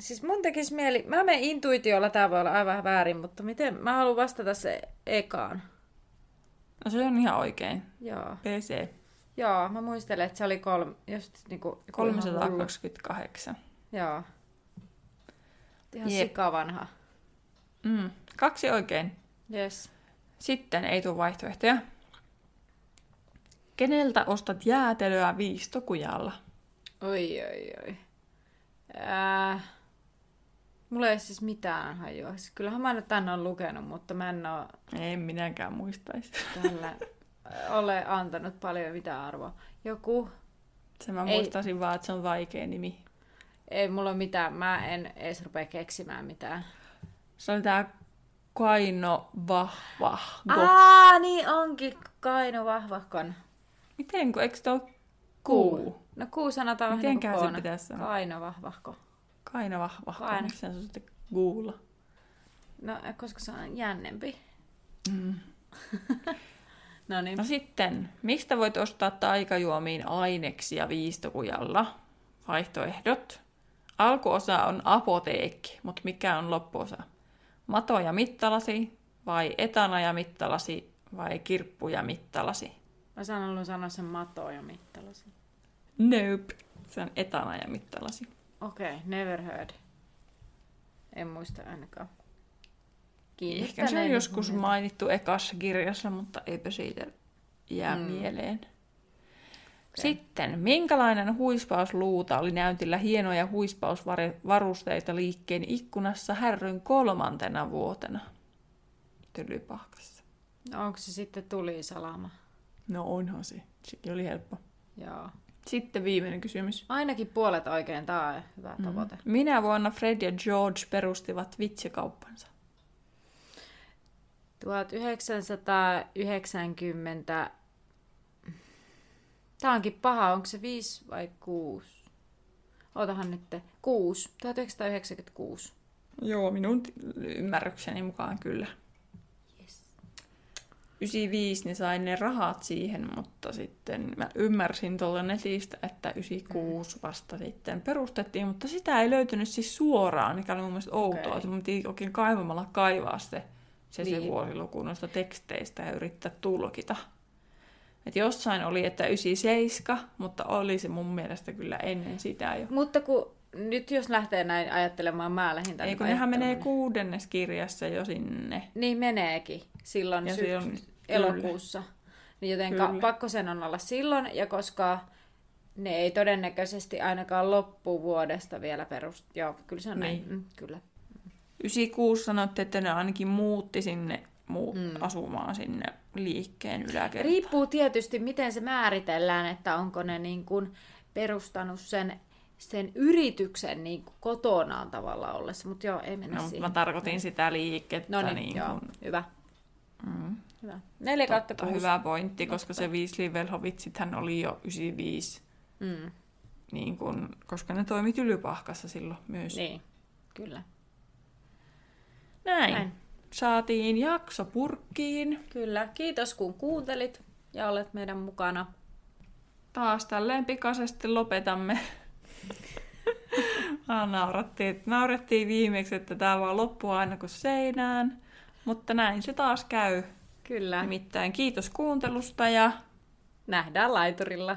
Siis mun tekisi mieli... Mä menen intuitiolla, tää voi olla aivan väärin, mutta miten... Mä haluan vastata se ekaan. No se on ihan oikein. Joo. PC Joo, mä muistelen, että se oli kolme, just niinku... joku ihan hullu. 328. Joo. Ihan Jep. sika vanha. Mm. Kaksi oikein. Yes. Sitten ei tule vaihtoehtoja. Keneltä ostat jäätelöä viistokujalla? Oi, oi, oi. Ää, mulla ei siis mitään hajua. Siis kyllähän mä nyt tänne on lukenut, mutta mä en ole En minäkään muistaisi. tällä ole antanut paljon mitään arvoa. Joku, Se mä Ei. muistaisin vaan, että se on vaikea nimi. ei mulla ole mitään, mä en edes rupea keksimään mitään. Se oli tää Kaino Vahva. Aa, niin onkin Kaino Vahvahkon. Miten, kun eikö se ole kuu? No kuu sanotaan vähän niin se kuin pitäisi sanoa? Kaino Vahvahko. Kaino Vahva. Kaino. Miksi se sitten Google? No, koska se on jännempi. Mm. No niin. No sitten, mistä voit ostaa taikajuomiin aineksia viistokujalla? Vaihtoehdot. Alkuosa on apoteekki, mutta mikä on loppuosa? Mato ja mittalasi, vai etana ja mittalasi, vai kirppu ja mittalasi? Mä sanon sanoa sen mato ja mittalasi. Nope. Se on etana ja mittalasi. Okei, okay, never heard. En muista ainakaan. Ehkä se on joskus mainittu ekassa kirjassa, mutta eipä siitä jää mm. mieleen. Sitten, minkälainen huispausluuta oli näytillä hienoja huispausvarusteita liikkeen ikkunassa härryn kolmantena vuotena? Tylypahkassa. No, onko se sitten tulisalama? No onhan se. Sekin oli helppo. Joo. Sitten viimeinen kysymys. Ainakin puolet oikein, tää on hyvä Mm. tavoite. Minä vuonna Fred ja George perustivat vitsikauppansa? 1990... Tää onkin paha, onko se 5 vai 6? Ootahan nyt. 6. 1996. Joo, minun ymmärrykseni mukaan kyllä. Yes. 95 ne sai ne rahat siihen, mutta sitten mä ymmärsin tuolla netistä, että 96 vasta sitten perustettiin, mutta sitä ei löytynyt siis suoraan, mikä oli mun mielestä outoa, mun piti oikein kaivamalla kaivaa se, se, se Niin. vuosiluku noista teksteistä ja yrittää tulkita. Et jossain oli, että 97, mutta oli se mun mielestä kyllä ennen sitä jo. Mutta kun nyt jos lähtee näin ajattelemaan, mä lähdin tänne Ei kun nehän menee kuudennes kirjassa jo sinne. Niin meneekin silloin Ja syks- se on- kyllä. elokuussa. Niin jotenka Kyllä. pakko sen on olla silloin, ja koska ne ei todennäköisesti ainakaan loppuvuodesta vielä perust... Joo, kyllä se on näin. Niin. Mm, kyllä. 96 sanoitte, että ne ainakin muutti sinne muu mm. asumaan sinne liikkeen yläkertaan. Riippuu tietysti, miten se määritellään, että onko ne niin kuin perustanut sen, sen yrityksen niin kuin kotonaan tavalla ollessa, mutta joo, ei mennä no, siihen. Mä tarkoitin sitä liikettä. No niin, niin joo, kun... hyvä. Mm. Hyvä. 4 kautta Totta, 6. hyvä pointti, koska se Weasley Velhovitsithän oli jo 95, Mm. niin kun, koska ne toimi Tylypahkassa silloin myös. Niin, kyllä. Näin. Näin. Saatiin jakso purkkiin. Kyllä. Kiitos kun kuuntelit ja olet meidän mukana. Taas tälleen pikaisesti lopetamme. ah, naurattiin, naurettiin viimeksi, että tämä vaan loppuu aina kuin seinään. Mutta näin se taas käy. Kyllä. Nimittäin kiitos kuuntelusta ja Nähdään laiturilla.